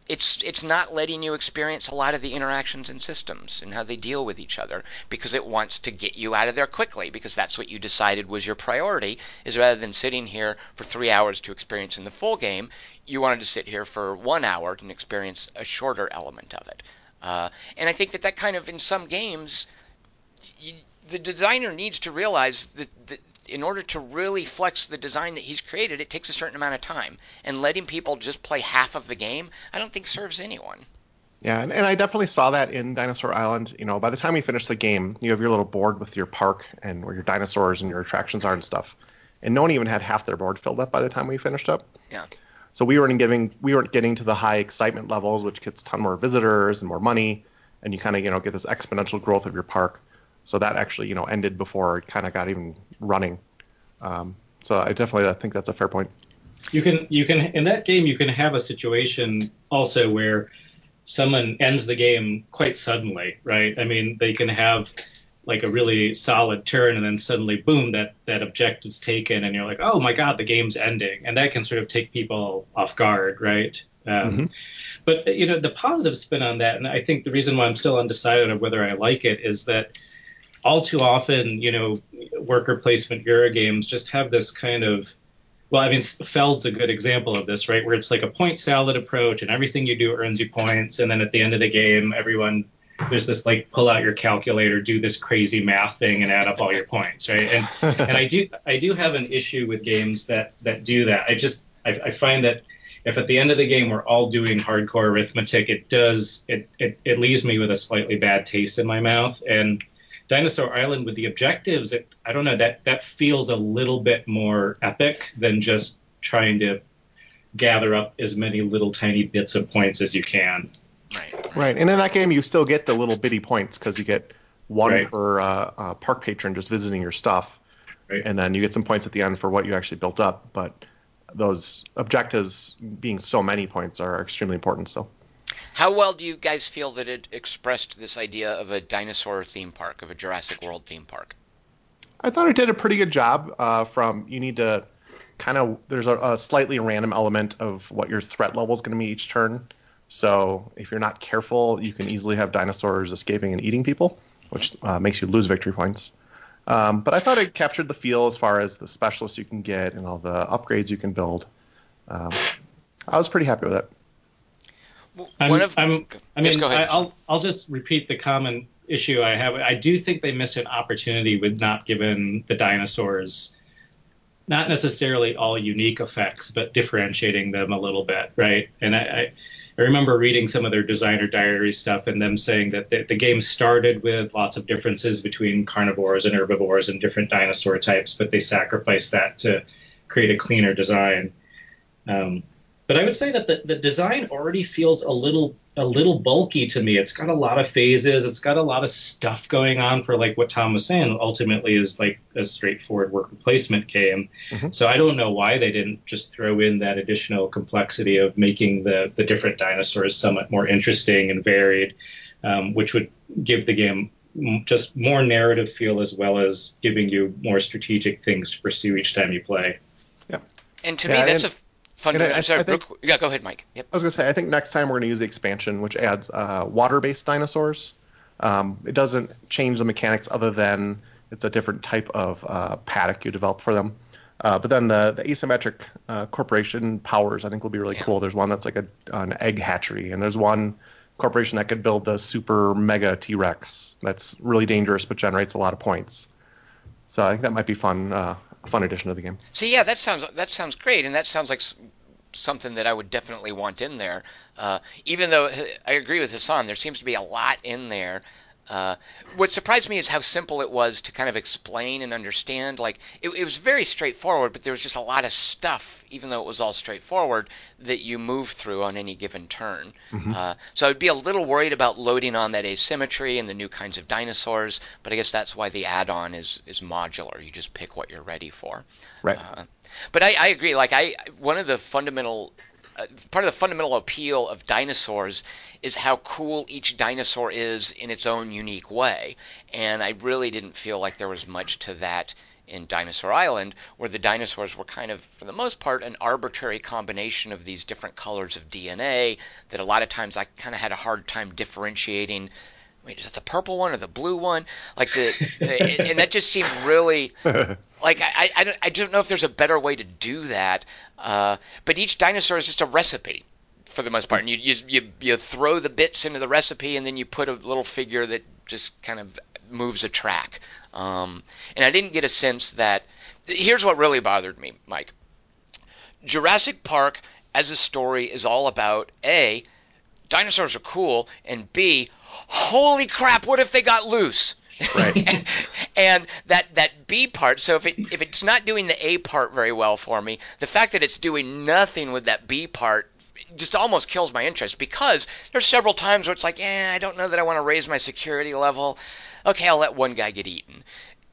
it's it's not letting you experience a lot of the interactions and systems and how they deal with each other because it wants to get you out of there quickly because that's what you decided was your priority is rather than sitting here for three hours to experience in the full game you wanted to sit here for one hour and experience a shorter element of it. Uh, and i think that that kind of in some games you, the designer needs to realize that, that in order to really flex the design that he's created, it takes a certain amount of time. And letting people just play half of the game, I don't think serves anyone. Yeah, and, and I definitely saw that in Dinosaur Island. You know, by the time we finish the game, you have your little board with your park and where your dinosaurs and your attractions are and stuff. And no one even had half their board filled up by the time we finished up. Yeah. So we weren't giving we weren't getting to the high excitement levels, which gets a ton more visitors and more money, and you kind of you know get this exponential growth of your park. So that actually, you know, ended before it kind of got even running. Um, so I definitely I think that's a fair point. You can you can in that game you can have a situation also where someone ends the game quite suddenly, right? I mean, they can have like a really solid turn and then suddenly boom that that objective's taken and you're like oh my god the game's ending and that can sort of take people off guard right um, mm-hmm. but you know the positive spin on that and i think the reason why i'm still undecided of whether i like it is that all too often, you know, worker placement Euro games just have this kind of well, I mean, Feld's a good example of this, right? Where it's like a point salad approach, and everything you do earns you points, and then at the end of the game, everyone there's this like pull out your calculator, do this crazy math thing, and add up all your points, right? And and I do I do have an issue with games that that do that. I just I, I find that if at the end of the game we're all doing hardcore arithmetic, it does it, it it leaves me with a slightly bad taste in my mouth, and Dinosaur Island with the objectives, it, I don't know that that feels a little bit more epic than just trying to gather up as many little tiny bits of points as you can. Right. Right. And in that game, you still get the little bitty points because you get one right. per uh, uh, park patron just visiting your stuff, right. and then you get some points at the end for what you actually built up. But those objectives being so many points are extremely important still. How well do you guys feel that it expressed this idea of a dinosaur theme park, of a Jurassic World theme park? I thought it did a pretty good job. Uh, from you need to kind of there's a, a, slightly random element of what your threat level is going to be each turn. So if you're not careful, you can easily have dinosaurs escaping and eating people, which uh, makes you lose victory points. Um, but I thought it captured the feel as far as the specialists you can get and all the upgrades you can build. Um, I was pretty happy with it. I'm, One of, I'm, I mean, I, will I'll just repeat the common issue I have. I do think they missed an opportunity with not giving the dinosaurs, not necessarily all unique effects, but differentiating them a little bit, right? And I, I, I remember reading some of their designer diary stuff and them saying that the, the game started with lots of differences between carnivores and herbivores and different dinosaur types, but they sacrificed that to create a cleaner design. Um, but I would say that the, the design already feels a little a little bulky to me. It's got a lot of phases. It's got a lot of stuff going on for like what Tom was saying. Ultimately, is like a straightforward worker placement game. Mm-hmm. So I don't know why they didn't just throw in that additional complexity of making the the different dinosaurs somewhat more interesting and varied, um, which would give the game just more narrative feel as well as giving you more strategic things to pursue each time you play. Yeah. And to yeah, me, that's and- a Fun. I, sorry, I think, yeah, go ahead, Mike. Yep. I was gonna say, I think next time we're gonna use the expansion, which adds uh, water-based dinosaurs. Um, it doesn't change the mechanics other than it's a different type of uh, paddock you develop for them. Uh, but then the, the asymmetric uh, corporation powers, I think, will be really yeah. cool. There's one that's like a, an egg hatchery, and there's one corporation that could build the super mega T Rex that's really dangerous but generates a lot of points. So I think that might be fun. Uh, fun addition to the game. See, yeah, that sounds that sounds great, and that sounds like something that I would definitely want in there. Uh, even though I agree with Hassan, there seems to be a lot in there Uh, what surprised me is how simple it was to kind of explain and understand. Like it, it, was very straightforward, but there was just a lot of stuff, even though it was all straightforward, that you move through on any given turn. Mm-hmm. Uh, so I'd be a little worried about loading on that asymmetry and the new kinds of dinosaurs. But I guess that's why the add-on is is modular. You just pick what you're ready for. Right. Uh, but I, I agree. Like I, one of the fundamental uh, part of the fundamental appeal of dinosaurs is how cool each dinosaur is in its own unique way. And I really didn't feel like there was much to that in Dinosaur Island, where the dinosaurs were kind of, for the most part, an arbitrary combination of these different colors of DNA that a lot of times I kind of had a hard time differentiating. Wait, is that the purple one or the blue one? Like the, the and that just seemed really like I, I, don't, I don't know if there's a better way to do that. Uh, but each dinosaur is just a recipe for the most part, and you, you you you throw the bits into the recipe, and then you put a little figure that just kind of moves a track. Um, and I didn't get a sense that. Here's what really bothered me, Mike. Jurassic Park as a story is all about a dinosaurs are cool, and b holy crap, what if they got loose? Right. and, and, that that B part, so if it if it's not doing the A part very well for me, the fact that it's doing nothing with that B part just almost kills my interest because there's several times where it's like, eh, I don't know that I want to raise my security level. Okay, I'll let one guy get eaten.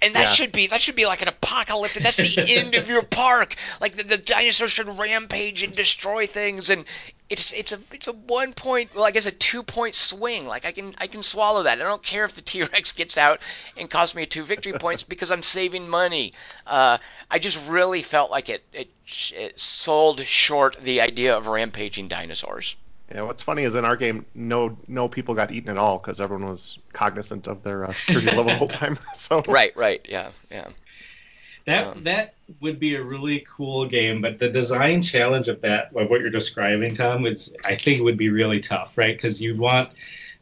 And that yeah. should be that should be like an apocalyptic. That's the end of your park. Like the, the dinosaurs should rampage and destroy things, and it's it's a it's a one point well I guess a two point swing. Like I can I can swallow that. I don't care if the T Rex gets out and costs me two victory points because I'm saving money. Uh, I just really felt like it, it it sold short the idea of rampaging dinosaurs. Yeah, what's funny is in our game, no no people got eaten at all because everyone was cognizant of their uh, security level the whole time. So right, right, yeah, yeah. That um, that would be a really cool game, but the design challenge of that, of what you're describing, Tom, is I think would be really tough, right? Because you want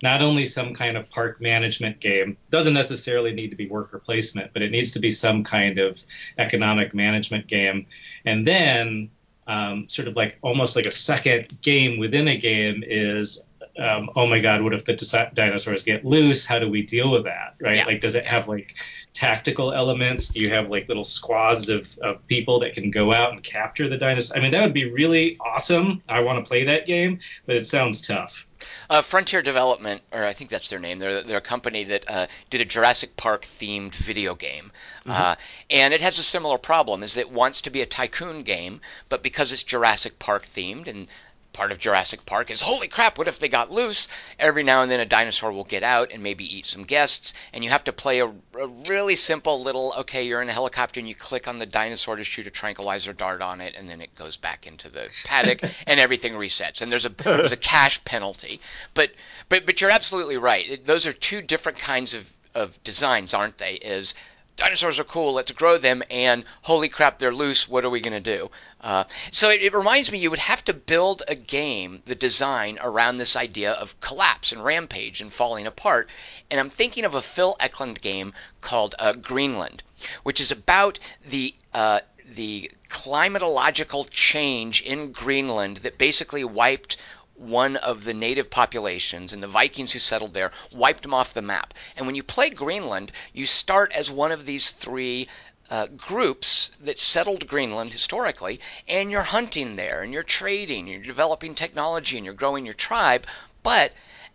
not only some kind of park management game, doesn't necessarily need to be worker placement, but it needs to be some kind of economic management game, and then um, sort of like almost like a second game within a game is um, oh my god what if the dinosaurs get loose? How do we deal with that right? Yeah. like does it have like tactical elements? Do you have like little squads of, of people that can go out and capture the dinosaurs? I mean that would be really awesome. I want to play that game but it sounds tough uh, Frontier Development, or I think that's their name. They're, they're a company that uh, did a Jurassic Park themed video game, mm-hmm. uh, and it has a similar problem. Is it wants to be a tycoon game, but because it's Jurassic Park themed and part of Jurassic Park is holy crap, what if they got loose? Every now and then a dinosaur will get out and maybe eat some guests, and you have to play a, a, really simple little okay, you're in a helicopter and you click on the dinosaur to shoot a tranquilizer dart on it, and then it goes back into the paddock and everything resets. And there's a there's a cash penalty. But but but you're absolutely right. Those are two different kinds of of designs, aren't they? Is dinosaurs are cool, let's grow them, and holy crap, they're loose, what are we going to do? Uh, so it, it, reminds me you would have to build a game, the design, around this idea of collapse and rampage and falling apart. And I'm thinking of a Phil Eklund game called uh, Greenland, which is about the uh, the climatological change in Greenland that basically wiped one of the native populations, and the Vikings who settled there wiped them off the map. And when you play Greenland, you start as one of these three uh, groups that settled Greenland historically, and you're hunting there, and you're trading, you're developing technology, and you're growing your tribe. But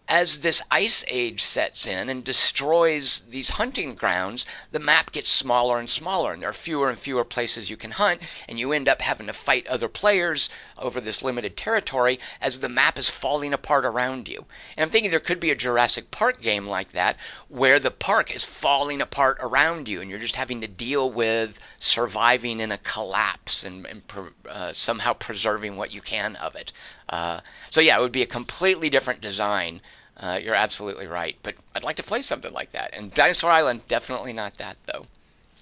as this ice age sets in and destroys these hunting grounds, the map gets smaller and smaller, and there are fewer and fewer places you can hunt, and you end up having to fight other players over this limited territory as the map is falling apart around you. And I'm thinking there could be a Jurassic Park game like that, where the park is falling apart around you, and you're just having to deal with surviving in a collapse and, and uh, somehow preserving what you can of it. Uh, so yeah, it would be a completely different design. Uh, you're absolutely right, but I'd like to play something like that. And Dinosaur Island, definitely not that though.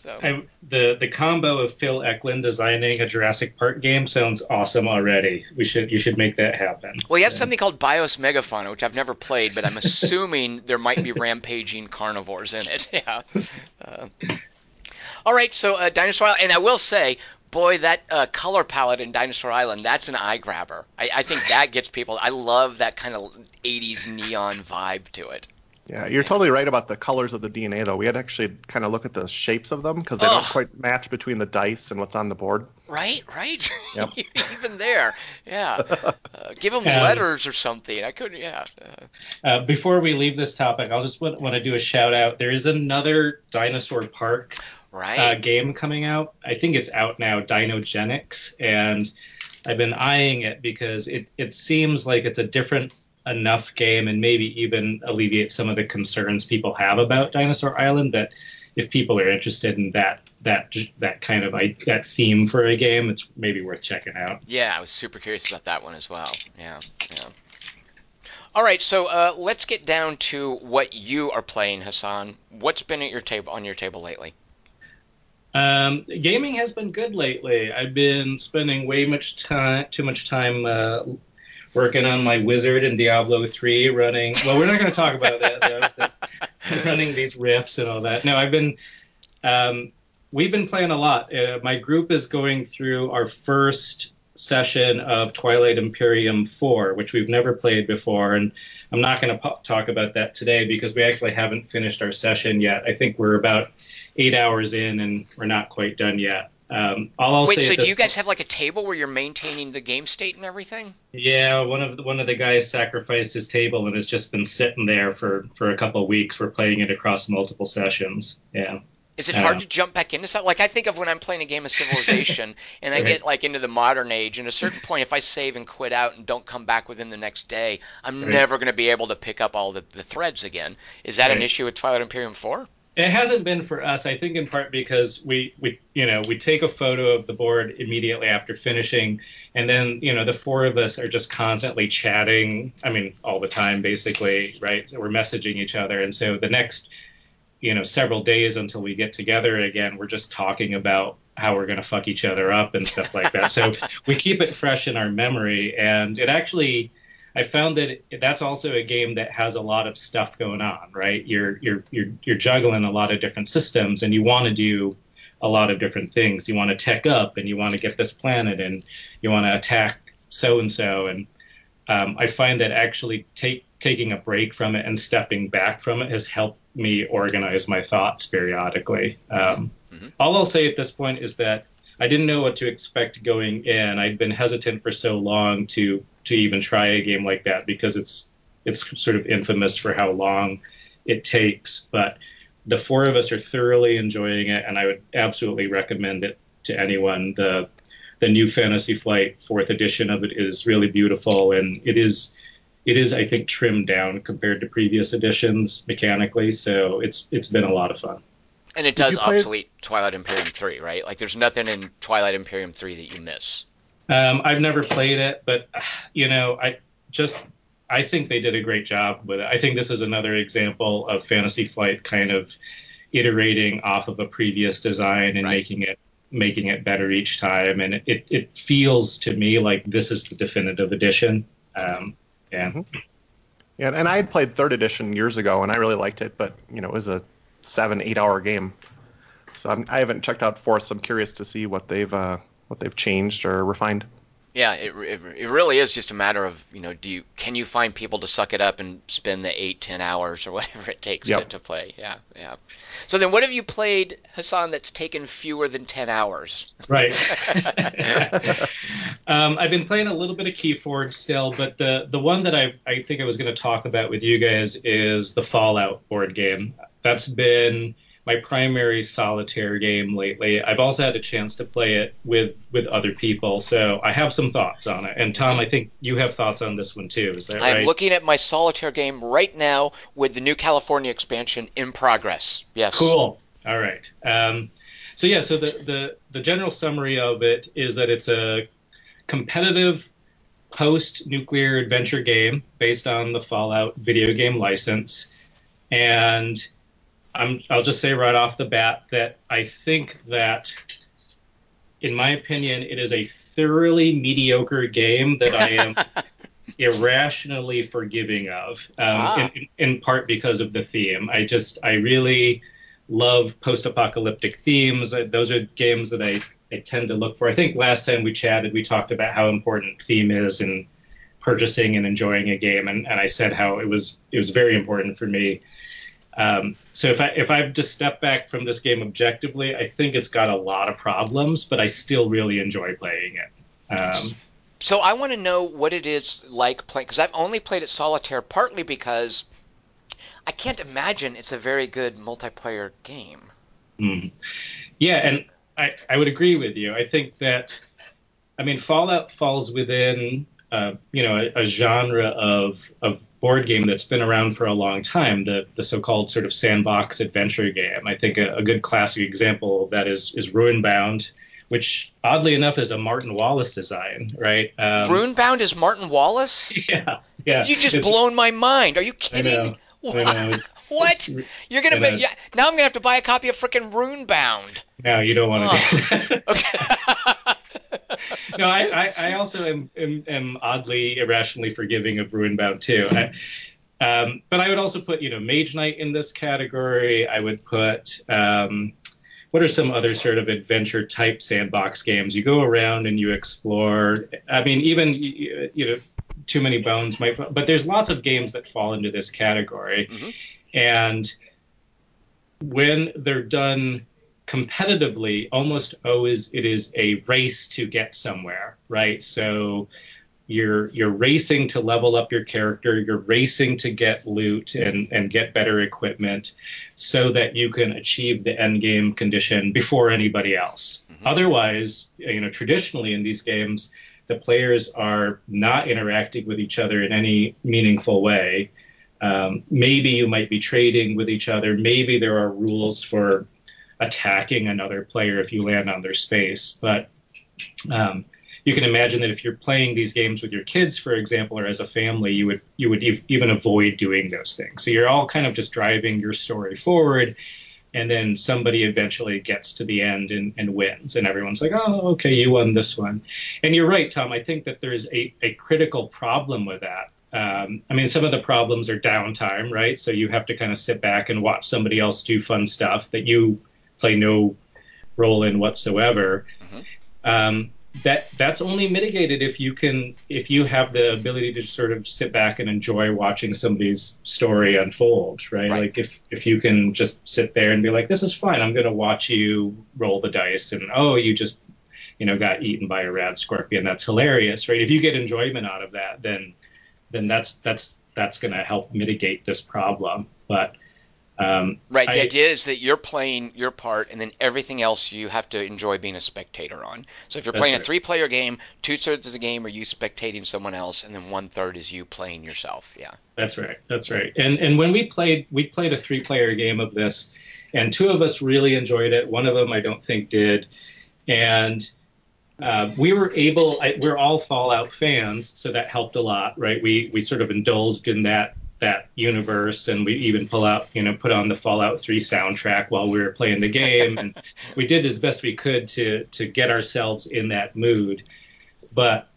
So I, the the combo of Phil Eklund designing a Jurassic Park game sounds awesome already. We should you should make that happen. Well, you have something called Bios Megafauna, which I've never played, but I'm assuming there might be rampaging carnivores in it. Yeah. Uh, all right, so uh, Dinosaur Island, and I will say boy, that uh, color palette in Dinosaur Island, that's an eye grabber. I, I think that gets people. I love that kind of 80s neon vibe to it. Yeah, you're totally right about the colors of the DNA, though. We had to actually kind of look at the shapes of them because they don't quite match between the dice and what's on the board. Right, right. Yep. Even there, yeah. Uh, give them Um, letters or something. I couldn't. yeah. Uh, Uh, before we leave this topic, I'll just want, want to do a shout out. There is another Dinosaur Park right. uh, game coming out. I think it's out now, Dinogenics, and I've been eyeing it because it, it seems like it's a different enough game and maybe even alleviate some of the concerns people have about Dinosaur Island. That if people are interested in that that that kind of that theme for a game, it's maybe worth checking out. Yeah, I was super curious about that one as well. Yeah, yeah. All right, so uh, let's get down to what you are playing, Hassan. What's been at your table on your table lately? Um, gaming has been good lately. I've been spending way much time, too much time uh, working on my wizard in Diablo 3, running. Well, we're not going to talk about that. Though, so, running these rifts and all that. No, I've been. Um, we've been playing a lot. Uh, my group is going through our first session of Twilight Imperium 4, which we've never played before, and I'm not going to po- talk about that today because we actually haven't finished our session yet. I think we're about eight hours in, and we're not quite done yet. Um, all I'll Wait, say so do you guys have like a table where you're maintaining the game state and everything? Yeah, one of the, one of the guys sacrificed his table and has just been sitting there for for a couple of weeks. We're playing it across multiple sessions. Yeah. Is it hard Uh, to jump back into something? Like I think of when I'm playing a game of Civilization and I Right. get like into the modern age, and at a certain point, if I save and quit out and don't come back within the next day, I'm Right. never going to be able to pick up all the, the threads again. Is that an issue with Twilight Imperium 4? It hasn't been for us, I think, in part because we, we, you know, we take a photo of the board immediately after finishing, and then, you know, the four of us are just constantly chatting. I mean, all the time, basically, right? So we're messaging each other, and so the next, you know, several days until we get together again, we're just talking about how we're going to fuck each other up and stuff like that. so we keep it fresh in our memory, and it actually. I found that it- that's also a game that has a lot of stuff going on, right? You're you're you're you're juggling a lot of different systems, and you want to do a lot of different things. You want to tech up, and you want to get this planet, and you want to attack so and so. And um, I find that actually take taking a break from it and stepping back from it has helped me organize my thoughts periodically. Um, Mhm. All I'll say at this point is that I didn't know what to expect going in. I'd been hesitant for so long to to even try a game like that because it's it's sort of infamous for how long it takes. But the four of us are thoroughly enjoying it, and I would absolutely recommend it to anyone. The the new Fantasy Flight fourth edition of it is really beautiful, and it is it is I think trimmed down compared to previous editions mechanically. So it's it's been a lot of fun. And it does you play- obsolete Twilight Imperium 3, right? Like there's nothing in Twilight Imperium 3 that you miss. Um, I've never played it, but you know, I just I think they did a great job with it. I think this is another example of Fantasy Flight kind of iterating off of a previous design and Right. making it making it better each time. And it, it feels to me like this is the definitive edition. Um, yeah. Yeah, and I had played third edition years ago, and I really liked it, but you know, it was a seven, eight-hour game. So I'm, I haven't checked out fourth. So I'm curious to see what they've uh, what they've changed or refined. Yeah, it, it, it really is just a matter of you know, do you can you find people to suck it up and spend the eight ten hours or whatever it takes to, to play? Yeah, yeah. So then, what have you played, Hassan? That's taken fewer than ten hours? Right. um, I've been playing a little bit of Keyforge still, but the the one that I I think I was going to talk about with you guys is the Fallout board game. That's been my primary solitaire game lately. I've also had a chance to play it with with other people, so I have some thoughts on it. And Tom, I think you have thoughts on this one too. Is that I'm right? looking at my solitaire game right now with the new California expansion in progress. Yes. Cool. All right. Um, so yeah, so the, the the general summary of it is that it's a competitive post-nuclear adventure game based on the Fallout video game license, and I'm I'll just say right off the bat that I think that. In my opinion, it is a thoroughly mediocre game that I am irrationally forgiving of, um, Ah. in, in part because of the theme. I just, I really love post-apocalyptic themes. Uh, Those are games that I, I tend to look for. I think last time we chatted, we talked about how important theme is in purchasing and enjoying a game, and, and I said how it was it was very important for me. Um, so if I if I just step back from this game objectively, I think it's got a lot of problems, but I still really enjoy playing it. Um, so I want to know what it is like playing because I've only played it solitaire partly because I can't imagine it's a very good multiplayer game. Mm. Yeah, and I, I would agree with you. I think that, I mean, Fallout falls within, uh, you know, a, a, genre of, of board game that's been around for a long time, the, the so-called sort of sandbox adventure game. I think a, a good classic example of that is, is Runebound, which oddly enough is a Martin Wallace design, right? Um, Runebound is Martin Wallace? Yeah, yeah. You just blown my mind. Are you kidding? What? What? You're gonna be, yeah, now I'm gonna have to buy a copy of frickin' Runebound. No, you don't want to. Oh. Okay. no, I, I, I also am, am, am, oddly irrationally forgiving of Runebound too. I, um, but I would also put, you know, Mage Knight in this category. I would put, um, what are some other sort of adventure type sandbox games? You go around and you explore. I mean, even you, you know, too many bones might but there's lots of games that fall into this category mm-hmm. And when they're done competitively almost always it is a race to get somewhere right so you're you're racing to level up your character you're racing to get loot and and get better equipment so that you can achieve the end game condition before anybody else mm-hmm. otherwise you know traditionally in these games the players are not interacting with each other in any meaningful way. Um, maybe you might be trading with each other. Maybe there are rules for attacking another player if you land on their space. But um, you can imagine that if you're playing these games with your kids, for example, or as a family, you would you would ev- even avoid doing those things. So you're all kind of just driving your story forward and then somebody eventually gets to the end and, and, wins and everyone's like oh okay you won this one and you're right tom i think that there's a, a critical problem with that um, i mean some of the problems are downtime right? So you have to kind of sit back and watch somebody else do fun stuff that you play no role in whatsoever. Mm-hmm. um, that that's only mitigated if you can if you have the ability to sort of sit back and enjoy watching somebody's story unfold right, right. like if if you can just sit there and be like this is fine. I'm going to watch you roll the dice and oh you just you know got eaten by a rad scorpion. That's hilarious right? If you get enjoyment out of that then then that's that's that's going to help mitigate this problem but um, right. The I, idea is that you're playing your part, and then everything else you have to enjoy being a spectator on. So if you're playing right. a three-player game, two thirds of the game are you spectating someone else, and then one third is you playing yourself. Yeah. That's right. That's right. And and when we played, we played a three-player game of this, and two of us really enjoyed it. One of them I don't think did, and. Uh, we were able. I, we're all Fallout fans, so that helped a lot, right? We we sort of indulged in that that universe and we even pull out you know put on the fallout 3 soundtrack while we were playing the game and we did as best we could to to get ourselves in that mood but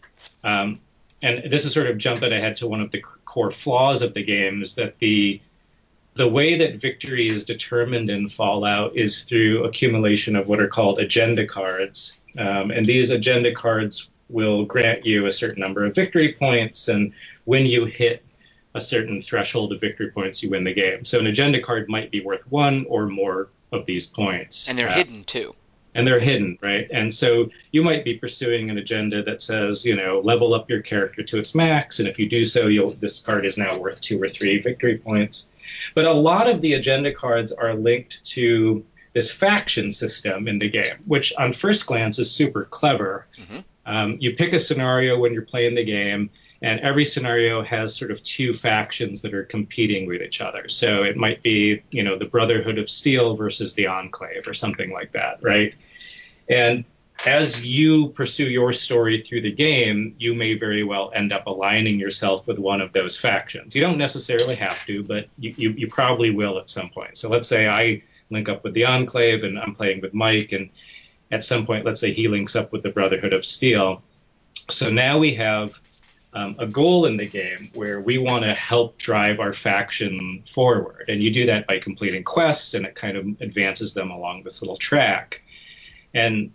um, and this is sort of jumping ahead to one of the core flaws of the game is that the the way that victory is determined in fallout is through accumulation of what are called agenda cards um, and these agenda cards will grant you a certain number of victory points and when you hit a certain threshold of victory points, you win the game. So an agenda card might be worth one or more of these points. And they're uh, hidden too. And they're hidden, right? And so you might be pursuing an agenda that says, you know, level up your character to its max, and if you do so, you'll this card is now worth two or three victory points. But a lot of the agenda cards are linked to this faction system in the game, which on first glance is super clever. Mm-hmm. Um, you pick a scenario when you're playing the game, and every scenario has sort of two factions that are competing with each other. So it might be, you know, the Brotherhood of Steel versus the Enclave or something like that, right? And as you pursue your story through the game, you may very well end up aligning yourself with one of those factions. You don't necessarily have to, but you, you, you probably will at some point. So let's say I link up with the Enclave and I'm playing with Mike, and at some point, let's say he links up with the Brotherhood of Steel. So now we have um, a goal in the game where we want to help drive our faction forward. And you do that by completing quests, and it kind of advances them along this little track. And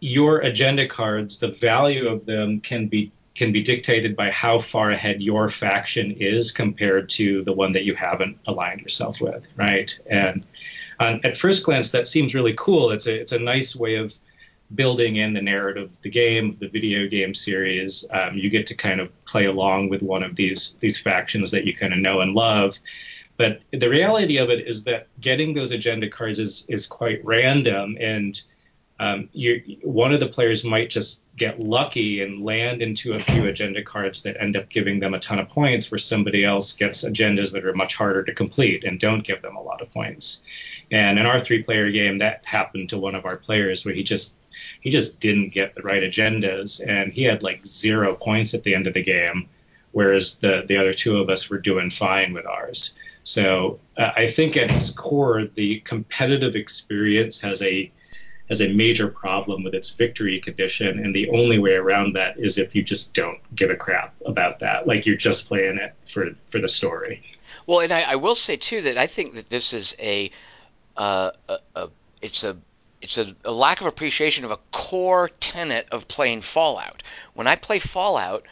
your agenda cards, the value of them can be can be dictated by how far ahead your faction is compared to the one that you haven't aligned yourself with, right? And um, at first glance, that seems really cool. It's a it's a nice way of building in the narrative of the game, the video game series. Um, you get to kind of play along with one of these these factions that you kind of know and love. But the reality of it is that getting those agenda cards is is quite random, and um, you one of the players might just get lucky and land into a few agenda cards that end up giving them a ton of points, where somebody else gets agendas that are much harder to complete and don't give them a lot of points. And in our three-player game, that happened to one of our players, where he just he just didn't get the right agendas, and he had like zero points at the end of the game, whereas the the other two of us were doing fine with ours. So uh, I think at its core, the competitive experience has a has a major problem with its victory condition, and the only way around that is if you just don't give a crap about that, like you're just playing it for for the story. Well, and I, I will say too that I think that this is a, uh, a, a it's a it's a, a, lack of appreciation of a core tenet of playing Fallout. When I play Fallout,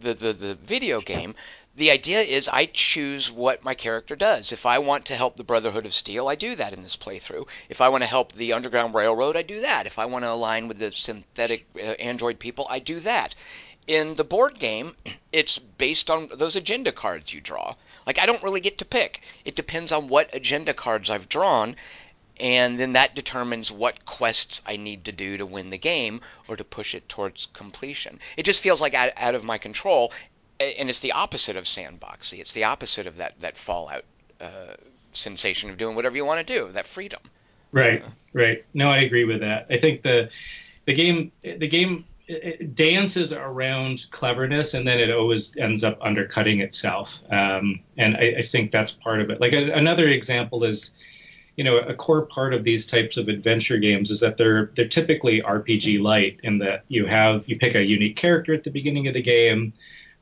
the, the, the video game, the idea is I choose what my character does. If I want to help the Brotherhood of Steel, I do that in this playthrough. If I want to help the Underground Railroad, I do that. If I want to align with the synthetic uh, android people, I do that. In the board game, it's based on those agenda cards you draw. Like I don't really get to pick. It depends on what agenda cards I've drawn, and then that determines what quests I need to do to win the game or to push it towards completion. It just feels like out, out of my control, and it's the opposite of sandboxy. It's the opposite of that that Fallout uh, sensation of doing whatever you want to do, that freedom. Right, right. No, I agree with that. I think the the game the game dances around cleverness, and then it always ends up undercutting itself. Um, and I, I, think that's part of it. Like a, another example is. You know, a core part of these types of adventure games is that they're they're typically RPG light in that you have you pick a unique character at the beginning of the game,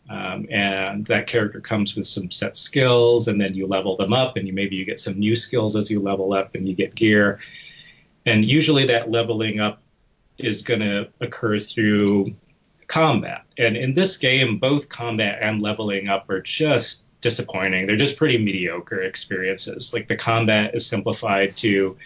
um, and that character comes with some set skills, and then you level them up, and you maybe you get some new skills as you level up, and you get gear. And usually that leveling up is going to occur through combat. And in this game, both combat and leveling up are just disappointing. They're just pretty mediocre experiences. Like the combat is simplified to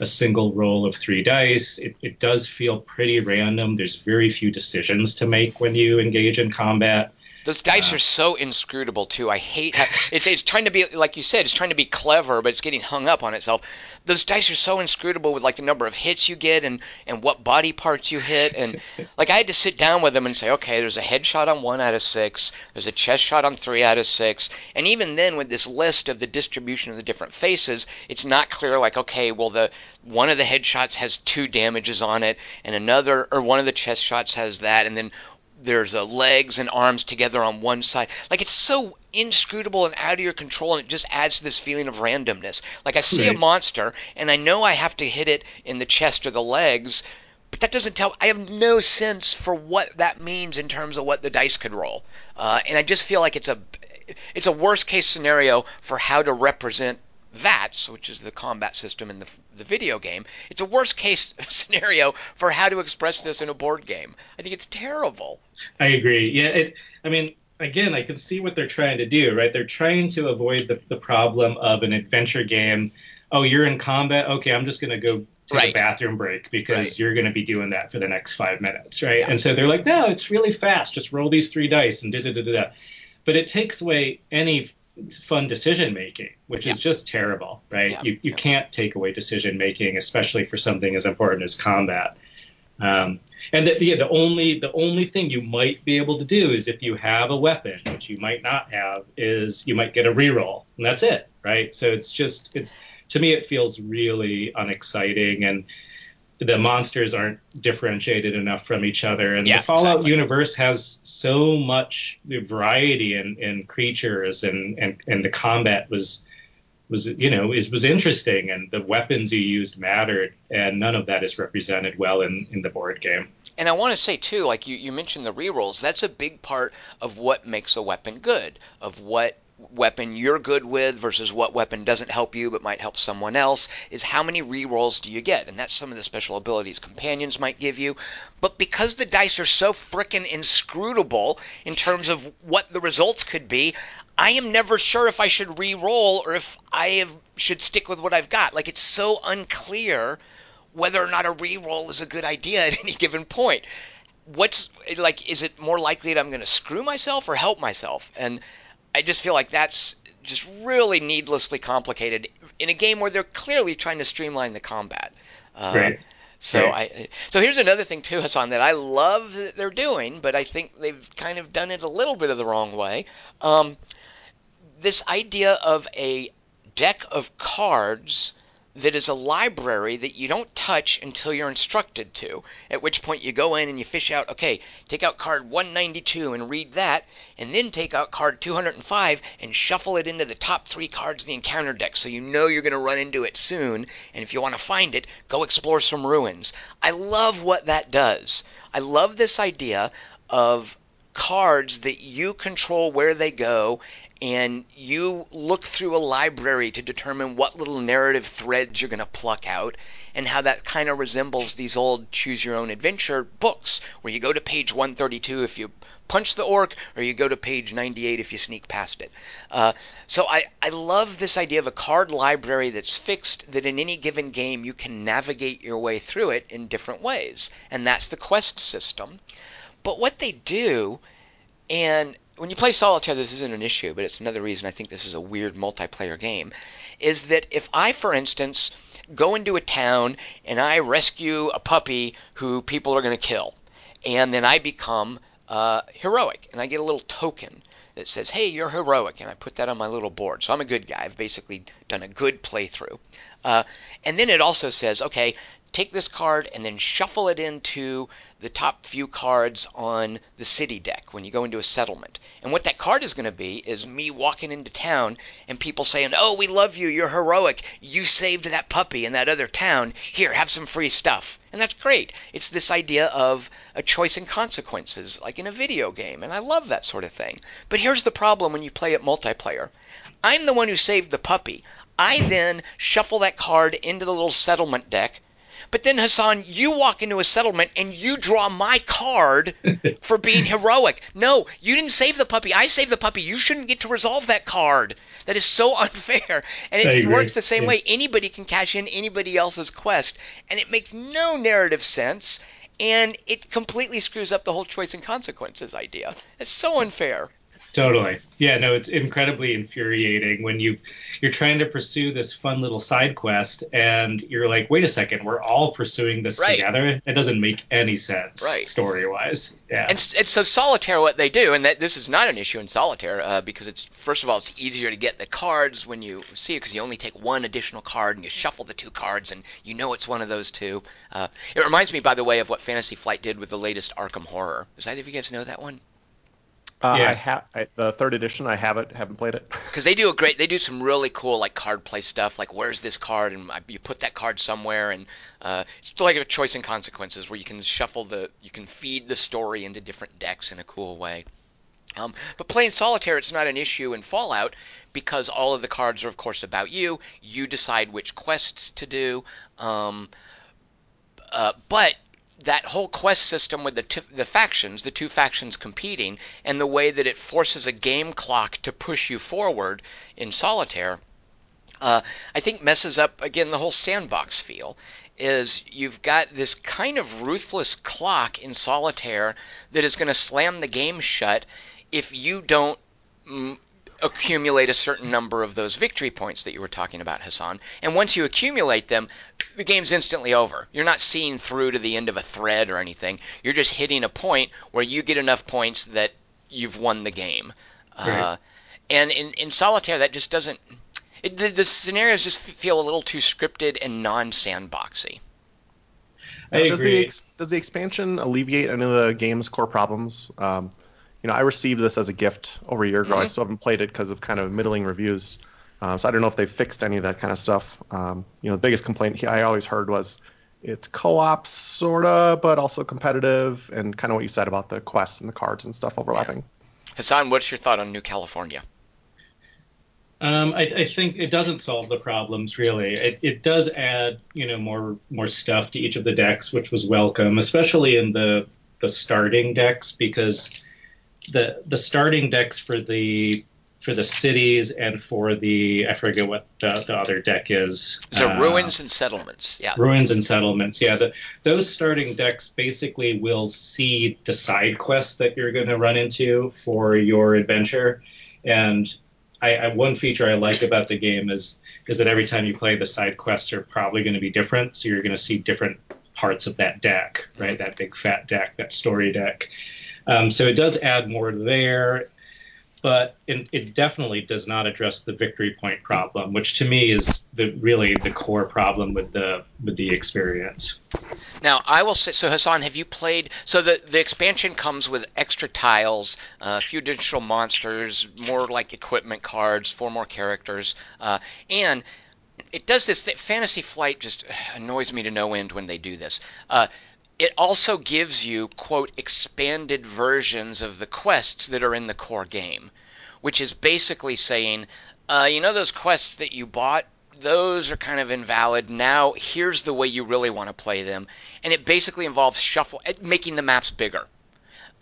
a single roll of three dice. It, it does feel pretty random. There's very few decisions to make when you engage in combat. Those dice uh, are so inscrutable too. I hate how, it's it's trying to be like you said, it's trying to be clever, but it's getting hung up on itself. Those dice are so inscrutable with like the number of hits you get and and what body parts you hit and like I had to sit down with them and say, okay, there's a headshot on one out of six, there's a chest shot on three out of six, and even then with this list of the distribution of the different faces, it's not clear like okay, well the one of the headshots has two damages on it and another or one of the chest shots has that and then there's a legs and arms together on one side. Like it's so inscrutable and out of your control, and it just adds to this feeling of randomness. Like I see right. a monster, and I know I have to hit it in the chest or the legs, but that doesn't tell. I have no sense for what that means in terms of what the dice could roll, uh, and I just feel like it's a it's a worst case scenario for how to represent VATS, which is the combat system in the, the video game, it's a worst case scenario for how to express this in a board game. I think it's terrible. I agree. Yeah, it. I mean, again, I can see what they're trying to do, right? They're trying to avoid the, the problem of an adventure game. Oh, you're in combat. Okay, I'm just going to go take right. a bathroom break because right. you're going to be doing that for the next five minutes, right? Yeah. And so they're like, no, it's really fast. Just roll these three dice and da da da da. But it takes away any fun decision making, which yeah. is just terrible, right? Yeah. You you yeah. can't take away decision making, especially for something as important as combat. Um, and the, the, the only the only thing you might be able to do is if you have a weapon, which you might not have, is you might get a reroll, and that's it, right? So it's just it's to me it feels really unexciting and the monsters aren't differentiated enough from each other. And yeah, the Fallout exactly. universe has so much variety in, in creatures and, and, and the combat was was you know is was interesting and the weapons you used mattered and none of that is represented well in, in the board game. And I want to say too, like you, you mentioned the rerolls, that's a big part of what makes a weapon good, of what weapon you're good with versus what weapon doesn't help you but might help someone else is how many rerolls do you get. And that's some of the special abilities companions might give you. But because the dice are so frickin' inscrutable in terms of what the results could be i am never sure if i should re-roll or if i have, should stick with what i've got. Like it's so unclear whether or not a re-roll is a good idea at any given point. What's like is it more likely that i'm going to screw myself or help myself? And I just feel like that's just really needlessly complicated in a game where they're clearly trying to streamline the combat. Uh, right. So right. I so here's another thing too, Hassan, that I love that they're doing, but I think they've kind of done it a little bit of the wrong way. Um, this idea of a deck of cards that is a library that you don't touch until you're instructed to. At which point you go in and you fish out, okay, take out card 192 and read that, and then take out card 205 and shuffle it into the top three cards in the encounter deck so you know you're going to run into it soon. And if you want to find it, go explore some ruins. I love what that does. I love this idea of cards that you control where they go and you look through a library to determine what little narrative threads you're going to pluck out and how that kind of resembles these old choose your own adventure books where you go to page 132 if you punch the orc or you go to page 98 if you sneak past it. Uh, so I, I love this idea of a card library that's fixed that in any given game you can navigate your way through it in different ways and that's the quest system. But what they do and when you play solitaire, this isn't an issue, but it's another reason I think this is a weird multiplayer game. Is that if I, for instance, go into a town and I rescue a puppy who people are going to kill, and then I become uh, heroic, and I get a little token that says, "Hey, you're heroic," and I put that on my little board. So I'm a good guy. I've basically done a good playthrough. Uh, and then it also says, "Okay, take this card and then shuffle it into the top few cards on the city deck when you go into a settlement. And what that card is going to be is me walking into town and people saying, Oh, we love you. You're heroic. You saved that puppy in that other town. Here, have some free stuff. And that's great. It's this idea of a choice and consequences, like in a video game. And I love that sort of thing. But here's the problem when you play it multiplayer I'm the one who saved the puppy. I then shuffle that card into the little settlement deck but then, Hassan, you walk into a settlement and you draw my card for being heroic. No, you didn't save the puppy. I saved the puppy. You shouldn't get to resolve that card. That is so unfair. And it works the same yeah. way. Anybody can cash in anybody else's quest. And it makes no narrative sense. And it completely screws up the whole choice and consequences idea. It's so unfair. Totally. Yeah, no, it's incredibly infuriating when you you're trying to pursue this fun little side quest and you're like, wait a second, we're all pursuing this right. together. It doesn't make any sense right. story wise. Yeah. And, and so solitaire, what they do, and that this is not an issue in solitaire uh, because it's first of all it's easier to get the cards when you see it because you only take one additional card and you shuffle the two cards and you know it's one of those two. Uh, it reminds me, by the way, of what Fantasy Flight did with the latest Arkham Horror. Does either of you guys know that one? Uh, yeah. I have the third edition. I have it. Haven't played it. Because they do a great. They do some really cool like card play stuff. Like where's this card, and you put that card somewhere, and uh, it's like a choice and consequences where you can shuffle the, you can feed the story into different decks in a cool way. Um, but playing solitaire, it's not an issue in Fallout because all of the cards are, of course, about you. You decide which quests to do. Um, uh, but that whole quest system with the t- the factions, the two factions competing, and the way that it forces a game clock to push you forward in solitaire, uh, I think messes up again the whole sandbox feel. Is you've got this kind of ruthless clock in solitaire that is going to slam the game shut if you don't accumulate a certain number of those victory points that you were talking about, Hassan. And once you accumulate them, the game's instantly over. You're not seeing through to the end of a thread or anything. You're just hitting a point where you get enough points that you've won the game. Right. Uh, and in, in solitaire, that just doesn't. It, the, the, scenarios just feel a little too scripted and non-sandboxy. I agree. Does the, does the expansion alleviate any of the game's core problems? Um, you know, I received this as a gift over a year ago. Mm-hmm. I still haven't played it because of kind of middling reviews. Um, so I don't know if they've fixed any of that kind of stuff. Um, you know, the biggest complaint I always heard was it's co-op sorta, but also competitive, and kind of what you said about the quests and the cards and stuff overlapping. Hassan, what's your thought on New California? Um, I, I, think it doesn't solve the problems really. It, it, does add, you know, more more stuff to each of the decks, which was welcome, especially in the the starting decks because the the starting decks for the for the cities and for the I forget what the, the other deck is. So uh, ruins and settlements, yeah. Ruins and settlements, yeah. The, those starting decks basically will seed the side quests that you're going to run into for your adventure, and I, I, one feature I like about the game is is that every time you play, the side quests are probably going to be different. So you're going to see different parts of that deck, right? That big fat deck, that story deck. Um, so it does add more there, but it, it, definitely does not address the victory point problem, which to me is the really the core problem with the with the experience. Now, I will say, so Hassan, have you played? So the the expansion comes with extra tiles, uh, a few additional monsters, more like equipment cards, four more characters, uh, and it does this. Fantasy Flight just annoys me to no end when they do this. Uh, it also gives you quote expanded versions of the quests that are in the core game, which is basically saying, uh, you know, those quests that you bought those are kind of invalid. Now, here's the way you really want to play them, and it basically involves shuffle, eh, making the maps bigger,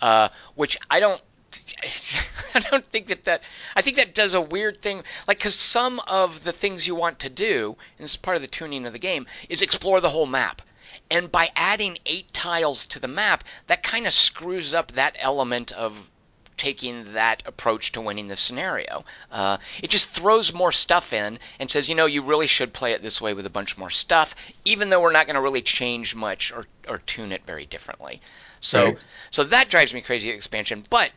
uh, which I don't. I don't think that that. I think that does a weird thing, like because some of the things you want to do, and this is part of the tuning of the game, is explore the whole map. And by adding eight tiles to the map, that kind of screws up that element of taking that approach to winning the scenario. Uh, it just throws more stuff in and says, you know, you really should play it this way with a bunch more stuff, even though we're not going to really change much or, or tune it very differently. So, right. so that drives me crazy. Expansion, but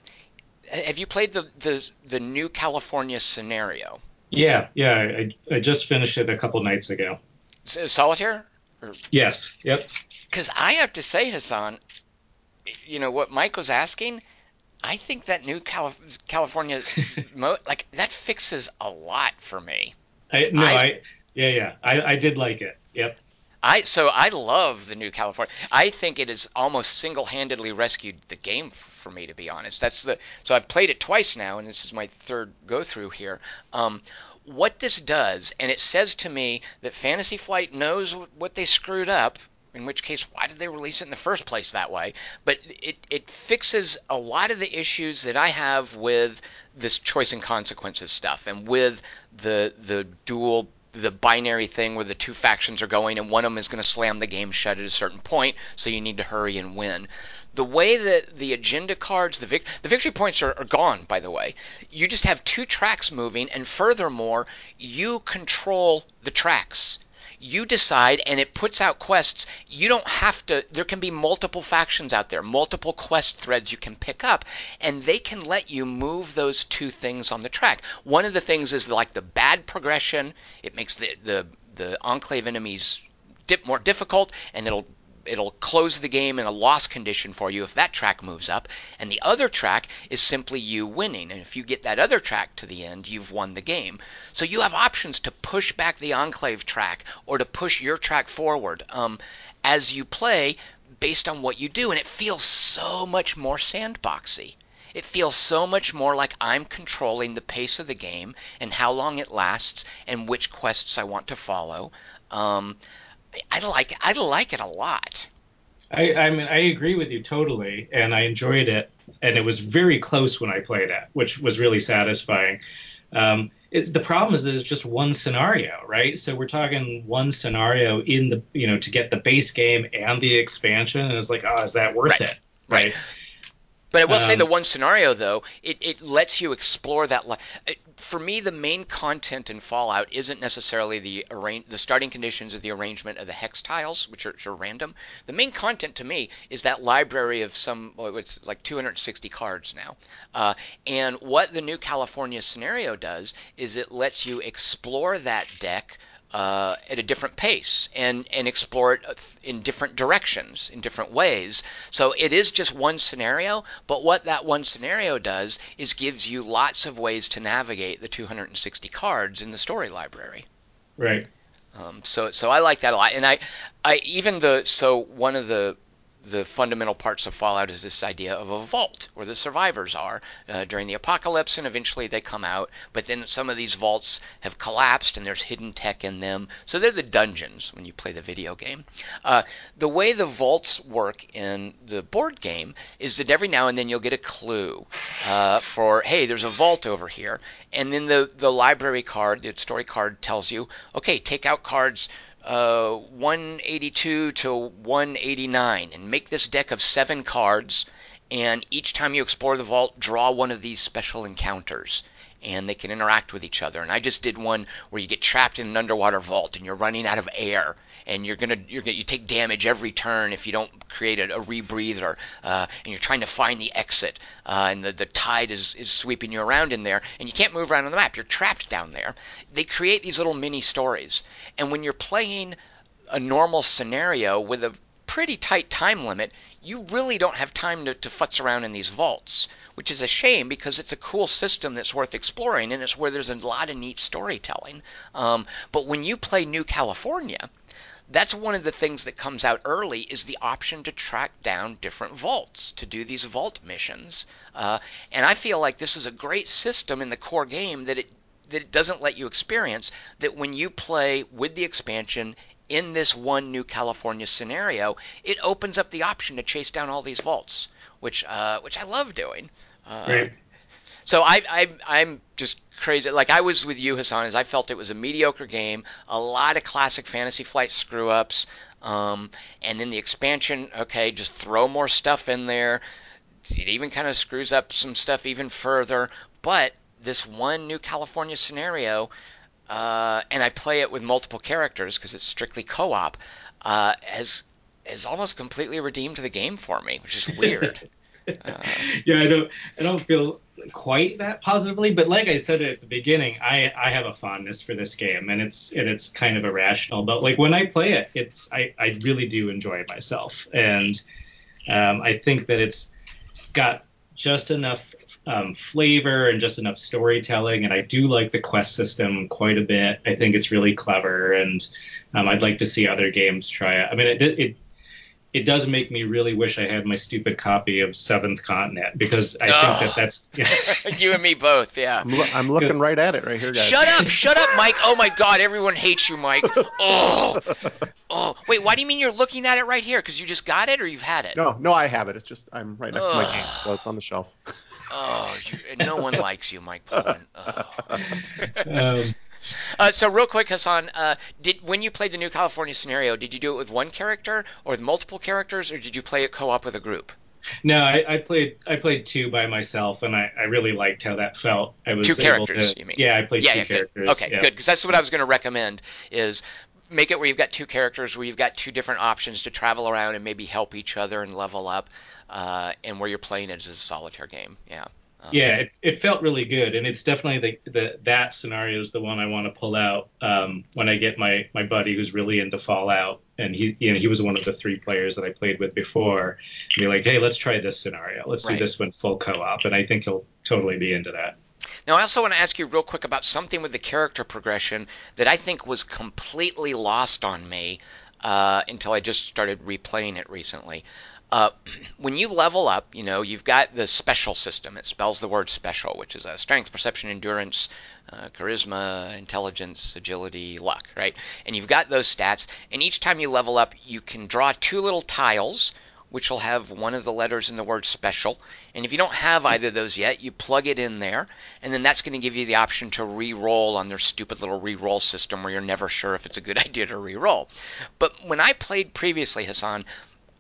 have you played the the, the new California scenario? Yeah, yeah, I, I just finished it a couple nights ago. Solitaire? Or... Yes. Yep. Because I have to say, Hassan, you know what Mike was asking I think that new Calif- California, mo- like that fixes a lot for me. I, no, I, I yeah, yeah, I, I did like it. Yep. I so I love the new California. I think it has almost single-handedly rescued the game for me, to be honest. That's the so I've played it twice now, and this is my third go through here. Um, what this does, and it says to me that Fantasy Flight knows what they screwed up, in which case why did they release it in the first place that way? But it, it fixes a lot of the issues that i have with this choice and consequences stuff and with the the dual the binary thing where the two factions are going and one of them is going to slam the game shut at a certain point so you need to hurry and win the way that the agenda cards, the, vic- the victory points are, are, gone, by the way. You just have two tracks moving, and furthermore, you control the tracks you decide and it puts out quests. You don't have to, there can be multiple factions out there, multiple quest threads you can pick up, and they can let you move those two things on the track. One of the things is like the bad progression, it makes the, the, the Enclave enemies dip more difficult and it'll it'll close the game in a loss condition for you if that track moves up, and the other track is simply you winning. And if you get that other track to the end, you've won the game. So you have options to push back the Enclave track or to push your track forward um, as you play based on what you do, and it feels so much more sandboxy. It feels so much more like I'm controlling the pace of the game and how long it lasts and which quests I want to follow. Um, I like I like it a lot. I, I mean I agree with you totally, and I enjoyed it, and it was very close when I played it, which was really satisfying. Um, it's, the problem is that it's just one scenario, right? So we're talking one scenario in the you know to get the base game and the expansion, and it's like, oh, is that worth right. it? Right. right. But I will um, say the one scenario though, it, it lets you explore that. Li- for me, the main content in Fallout isn't necessarily the arrange the starting conditions or the arrangement of the hex tiles, which are, which are random. The main content to me is that library of some, well, it's like 260 cards now. Uh, and what the new California scenario does is it lets you explore that deck uh, at a different pace and, and explore it in different directions, in different ways. So it is just one scenario, but what that one scenario does is gives you lots of ways to navigate the 260 cards in the story library. Right. Um, so so I like that a lot, and I I even the so one of the the fundamental parts of Fallout is this idea of a vault where the survivors are uh, during the apocalypse, and eventually they come out. But then some of these vaults have collapsed, and there's hidden tech in them. So they're the dungeons when you play the video game. Uh, the way the vaults work in the board game is that every now and then you'll get a clue uh, for, hey, there's a vault over here, and then the the library card, the story card, tells you, okay, take out cards uh, 182 to 189 and make this deck of seven cards. And each time you explore the vault, draw one of these special encounters. And they can interact with each other. And I just did one where you get trapped in an underwater vault and you're running out of air and you're gonna you're gonna you take damage every turn if you don't create a, a rebreather, uh, and you're trying to find the exit, uh, and the, the tide is, is sweeping you around in there, and you can't move around on the map. You're trapped down there. They create these little mini stories, and when you're playing a normal scenario with a pretty tight time limit, you really don't have time to, to futz around in these vaults, which is a shame because it's a cool system that's worth exploring and it's where there's a lot of neat storytelling. Um, but when you play New California, that's one of the things that comes out early is the option to track down different vaults to do these vault missions uh, and i feel like this is a great system in the core game that it that it doesn't let you experience that when you play with the expansion in this one new california scenario it opens up the option to chase down all these vaults which uh, which i love doing uh, Right. so I, I I'm just crazy. Like I was with you, Hassan, as I felt it was a mediocre game, a lot of classic Fantasy Flight screw ups, um, and then the expansion. Okay, just throw more stuff in there. It even kind of screws up some stuff even further. But this one new California scenario, uh, and I play it with multiple characters because it's strictly co-op, uh, has has almost completely redeemed the game for me, which is weird. Uh, yeah, I don't I don't feel quite that positively, but like I said at the beginning, I I have a fondness for this game, and it's and it's kind of irrational. But like when I play it, it's I I really do enjoy myself, and um, I think that it's got just enough um, flavor and just enough storytelling, and I do like the quest system quite a bit. I think it's really clever, and um, I'd like to see other games try it. I mean, it it it does make me really wish I had my stupid copy of Seventh Continent because I Oh. think that that's you and me both, yeah. I'm, loo- I'm looking right at it right here, guys. Shut up, shut up, Mike. Oh my God, everyone hates you, Mike. Oh, oh. Wait, why do you mean you're looking at it right here? Because you just got it, or you've had it? No, no, I have it. It's just I'm right next to my Ugh. game, so it's on the shelf. Oh, you, no one likes you, Mike Pullen. Oh. um, Uh, so real quick, Hassan, uh, did when you played the New California scenario, did you do it with one character or with multiple characters, or did you play it co-op with a group? no, I, I played I played two by myself, and I, I really liked how that felt. I was Two able characters, to, you mean? Yeah, I played yeah, two yeah, characters. Good. Okay, yeah. good. Because that's what I was going to recommend is make it where you've got two characters, where you've got two different options to travel around and maybe help each other and level up, uh, and where you're playing it as a solitaire game. Yeah. Um, Yeah, it, it felt really good, and it's definitely the, the that scenario is the one I want to pull out um, when I get my my buddy who's really into Fallout, and he you know he was one of the three players that I played with before. And be like, hey, let's try this scenario. Let's Right. do this one full co-op, and I think he'll totally be into that. Now, I also want to ask you real quick about something with the character progression that I think was completely lost on me uh, until I just started replaying it recently. Uh, when you level up, you know, you've got the special system. It spells the word special, which is a strength, perception, endurance, uh, charisma, intelligence, agility, luck, right? And you've got those stats. And each time you level up, you can draw two little tiles which will have one of the letters in the word special. And if you don't have either of those yet, you plug it in there, and then that's going to give you the option to re-roll on their stupid little re-roll system where you're never sure if it's a good idea to re-roll. But when I played previously, Hassan,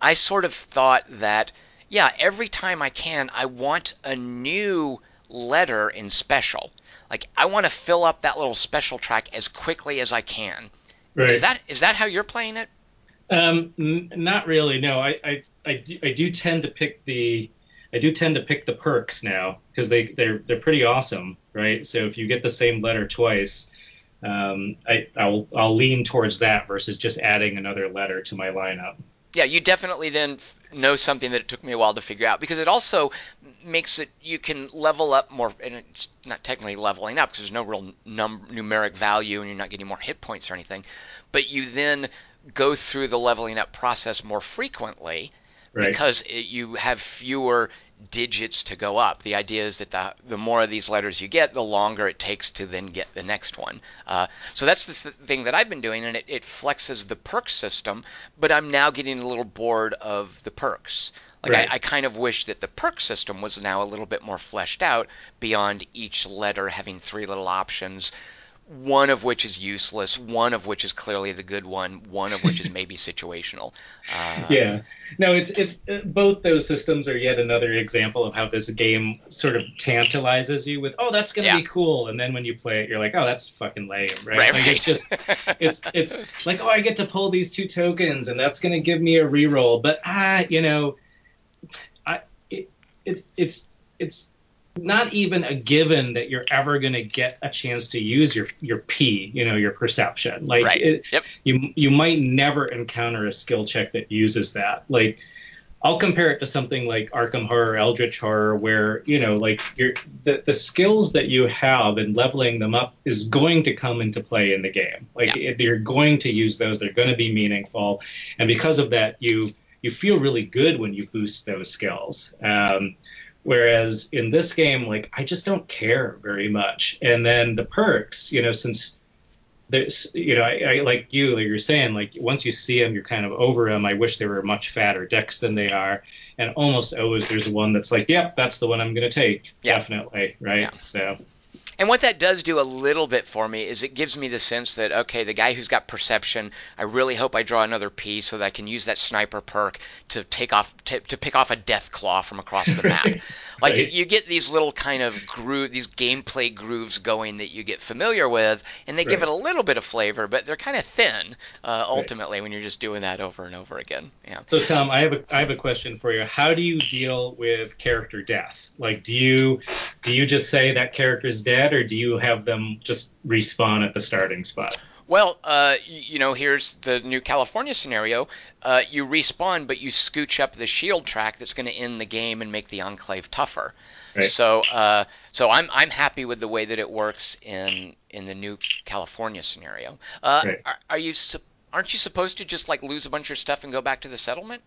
I sort of thought that, yeah, every time I can, I want a new letter in special. Like I want to fill up that little special track as quickly as I can. Right. Is that is that how you're playing it? Um, n- not really. No, I, I, I, do, I do tend to pick the, I do tend to pick the perks now because they they're they're pretty awesome, right? So if you get the same letter twice, um, I I'll I'll lean towards that versus just adding another letter to my lineup. Yeah, you definitely then know something that it took me a while to figure out because it also makes it you can level up more, and it's not technically leveling up because there's no real num- numeric value and you're not getting more hit points or anything, but you then go through the leveling up process more frequently right. because it, you have fewer digits to go up. The idea is that the, the more of these letters you get, the longer it takes to then get the next one. Uh, so that's the thing that I've been doing, and it, it flexes the perk system, but I'm now getting a little bored of the perks. Like Right. I, I kind of wish that the perk system was now a little bit more fleshed out beyond each letter having three little options, one of which is useless, one of which is clearly the good one, one of which is maybe situational. Uh, yeah no it's it's uh, both those systems are yet another example of how this game sort of tantalizes you with oh that's gonna Yeah. be cool and then when you play it you're like oh that's fucking lame right, Right, like right. it's just it's it's like oh i get to pull these two tokens and that's gonna give me a reroll but ah you know i it, it it's it's not even a given that you're ever going to get a chance to use your your P, you know, your perception. Like Right. it, Yep. you you might never encounter a skill check that uses that. Like I'll compare it to something like Arkham Horror, Eldritch Horror, where you know, like your the, the skills that you have and leveling them up is going to come into play in the game. Like if you're going to use those, they're going to be meaningful, and because of that, you you feel really good when you boost those skills. Um, Whereas in this game, like I just don't care very much. And then the perks, you know, since there's, you know, I, I like you, like you're saying, like once you see them, you're kind of over them. I wish they were much fatter decks than they are. And almost always there's one that's like, yep, that's the one I'm going to take. Yeah. Definitely. Right. Yeah. So, And what that does do a little bit for me is it gives me the sense that okay, the guy who's got perception, I really hope I draw another P so that I can use that sniper perk to take off to, to pick off a Deathclaw from across the map. like Right. you, you get these little kind of groove, these gameplay grooves going that you get familiar with, and they give it a little bit of flavor, but they're kind of thin uh, ultimately when you're just doing that over and over again. Yeah. so Tom, I have a I have a question for you. How do you deal with character death? Like, do you do you just say that character's dead, or do you have them just respawn at the starting spot? Well, uh, you know, here's the new California scenario. Uh, you respawn, but you scooch up the shield track that's going to end the game and make the enclave tougher. Right. So, uh, so I'm I'm happy with the way that it works in in the new California scenario. Uh, Right. are, are you aren't you supposed to just like lose a bunch of stuff and go back to the settlement?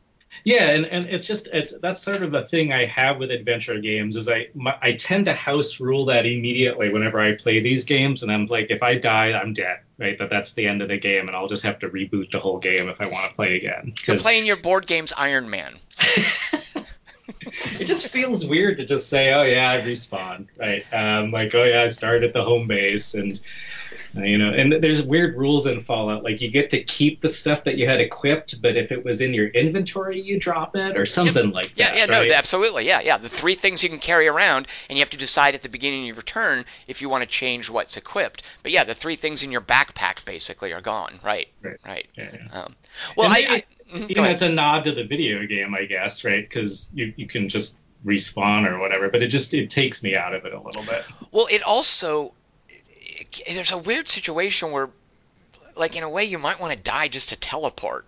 Yeah, and, and it's just it's that's sort of a thing I have with adventure games is I my, I tend to house rule that immediately whenever I play these games, and I'm like, if I die, I'm dead, right? That that's the end of the game, and I'll just have to reboot the whole game if I want to play again. You're playing your board games Iron Man. it just feels weird to just say, oh yeah, I respawn, right? Um, like oh yeah, I started at the home base, and you know, and there's weird rules in Fallout, like you get to keep the stuff that you had equipped, but if it was in your inventory, you drop it or something like Yeah, that. yeah, right? no, absolutely, yeah, yeah. The three things you can carry around, and you have to decide at the beginning of your turn if you want to change what's equipped. But yeah, the three things in your backpack basically are gone. Right, Right. right. Yeah, yeah. Um, well, And I, I mhm, you know, it's a nod to the video game, I guess, right? Because you, you can just respawn or whatever, but it just it takes me out of it a little bit. Well, it also there's a weird situation where, like in a way, you might want to die just to teleport.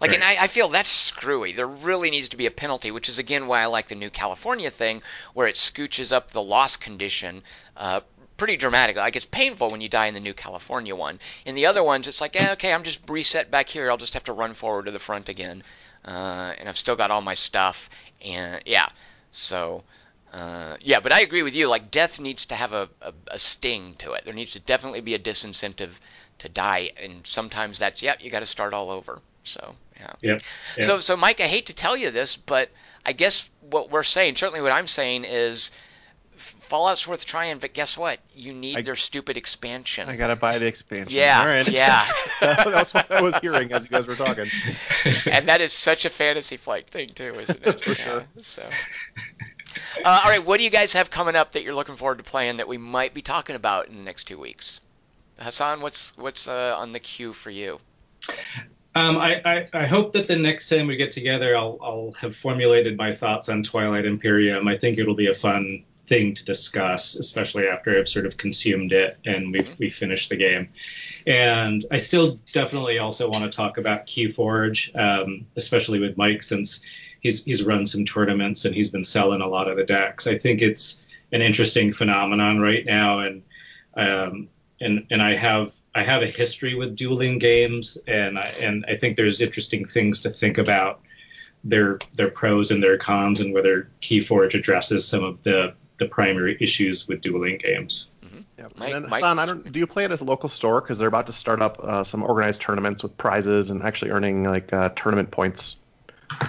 Like, and I, I feel that's screwy. There really needs to be a penalty, which is again why I like the new California thing, where it scooches up the loss condition uh, pretty dramatically. Like it's painful when you die in the new California one. In the other ones, it's like, eh, okay, I'm just reset back here. I'll just have to run forward to the front again, uh, and I've still got all my stuff. And yeah, so uh, yeah, but I agree with you. Like death needs to have a, a, a sting to it. There needs to definitely be a disincentive to die, and sometimes that's yep, you got to start all over. So yeah. Yep. yep. So so Mike, I hate to tell you this, but I guess what we're saying, certainly what I'm saying is. Fallout's worth trying, but guess what? You need I- their stupid expansion. I gotta buy the expansion. Yeah, All right. yeah. That's what I was hearing as you guys were talking. and that is such a fantasy flight thing too, isn't it? For Yeah, sure. So, uh, all right, what do you guys have coming up that you're looking forward to playing that we might be talking about in the next two weeks? Hassan, what's what's uh, on the queue for you? Um, I, I, I hope that the next time we get together, I'll, I'll have formulated my thoughts on Twilight Imperium. I think it'll be a fun thing to discuss, especially after I've sort of consumed it and we've we finished the game. And I still definitely also want to talk about Keyforge, um, especially with Mike, since he's he's run some tournaments and he's been selling a lot of the decks. I think it's an interesting phenomenon right now, and um, and and I have I have a history with dueling games, and I, and I think there's interesting things to think about their their pros and their cons, and whether KeyForge addresses some of the the primary issues with dueling games. Yeah. Mike- and then Mike- Hassan, I don't. Do you play it as a local store? Because they're about to start up uh, some organized tournaments with prizes and actually earning like uh, tournament points.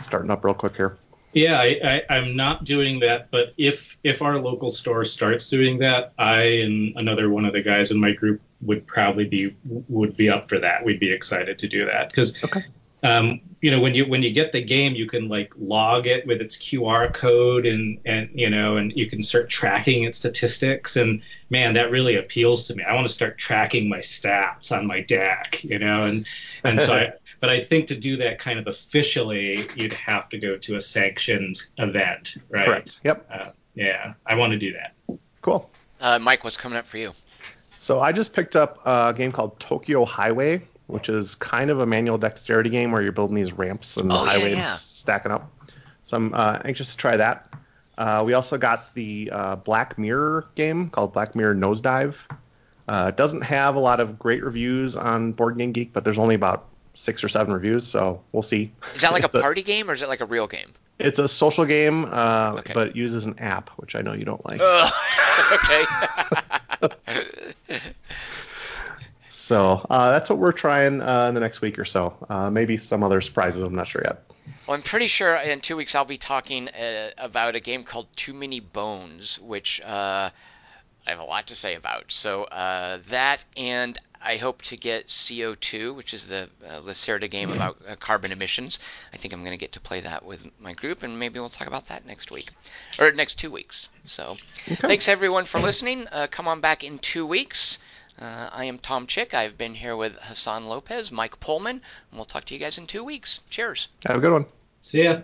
Starting up real quick here. Yeah, I, I, I'm not doing that, but if if our local store starts doing that, I and another one of the guys in my group would probably be would be up for that. We'd be excited to do that because, Okay. Um, you know, when you when you get the game, you can like log it with its QR code and and you know, and you can start tracking its statistics. And man, that really appeals to me. I want to start tracking my stats on my deck, you know, and and so I. But I think to do that kind of officially, you'd have to go to a sanctioned event, right? Correct. Yep. Uh, yeah, I want to do that. Cool. Uh, Mike, what's coming up for you? So I just picked up a game called Tokyo Highway, which is kind of a manual dexterity game where you're building these ramps and the Oh, yeah, highways yeah. stacking up. So I'm uh, anxious to try that. Uh, we also got the uh, Black Mirror game called Black Mirror Nosedive. Uh, it doesn't have a lot of great reviews on Board Game Geek, but there's only about six or seven reviews, so we'll see. Is that like a party game or is it like a real game? It's a social game, uh, Okay. but uses an app, which I know you don't like. Okay. So uh, that's what we're trying uh, in the next week or so. Uh, maybe some other surprises. I'm not sure yet. Well, I'm pretty sure in two weeks I'll be talking uh, about a game called Too Many Bones, which uh, I have a lot to say about. So uh, that, and I hope to get CO2, which is the uh, Lacerda game about uh, carbon emissions. I think I'm going to get to play that with my group, and maybe we'll talk about that next week or next two weeks. So thanks everyone for listening. Uh, come on back in two weeks. Uh, I am Tom Chick. I've been here with Hassan Lopez, Mike Pullman, and we'll talk to you guys in two weeks. Cheers. Have a good one. See ya.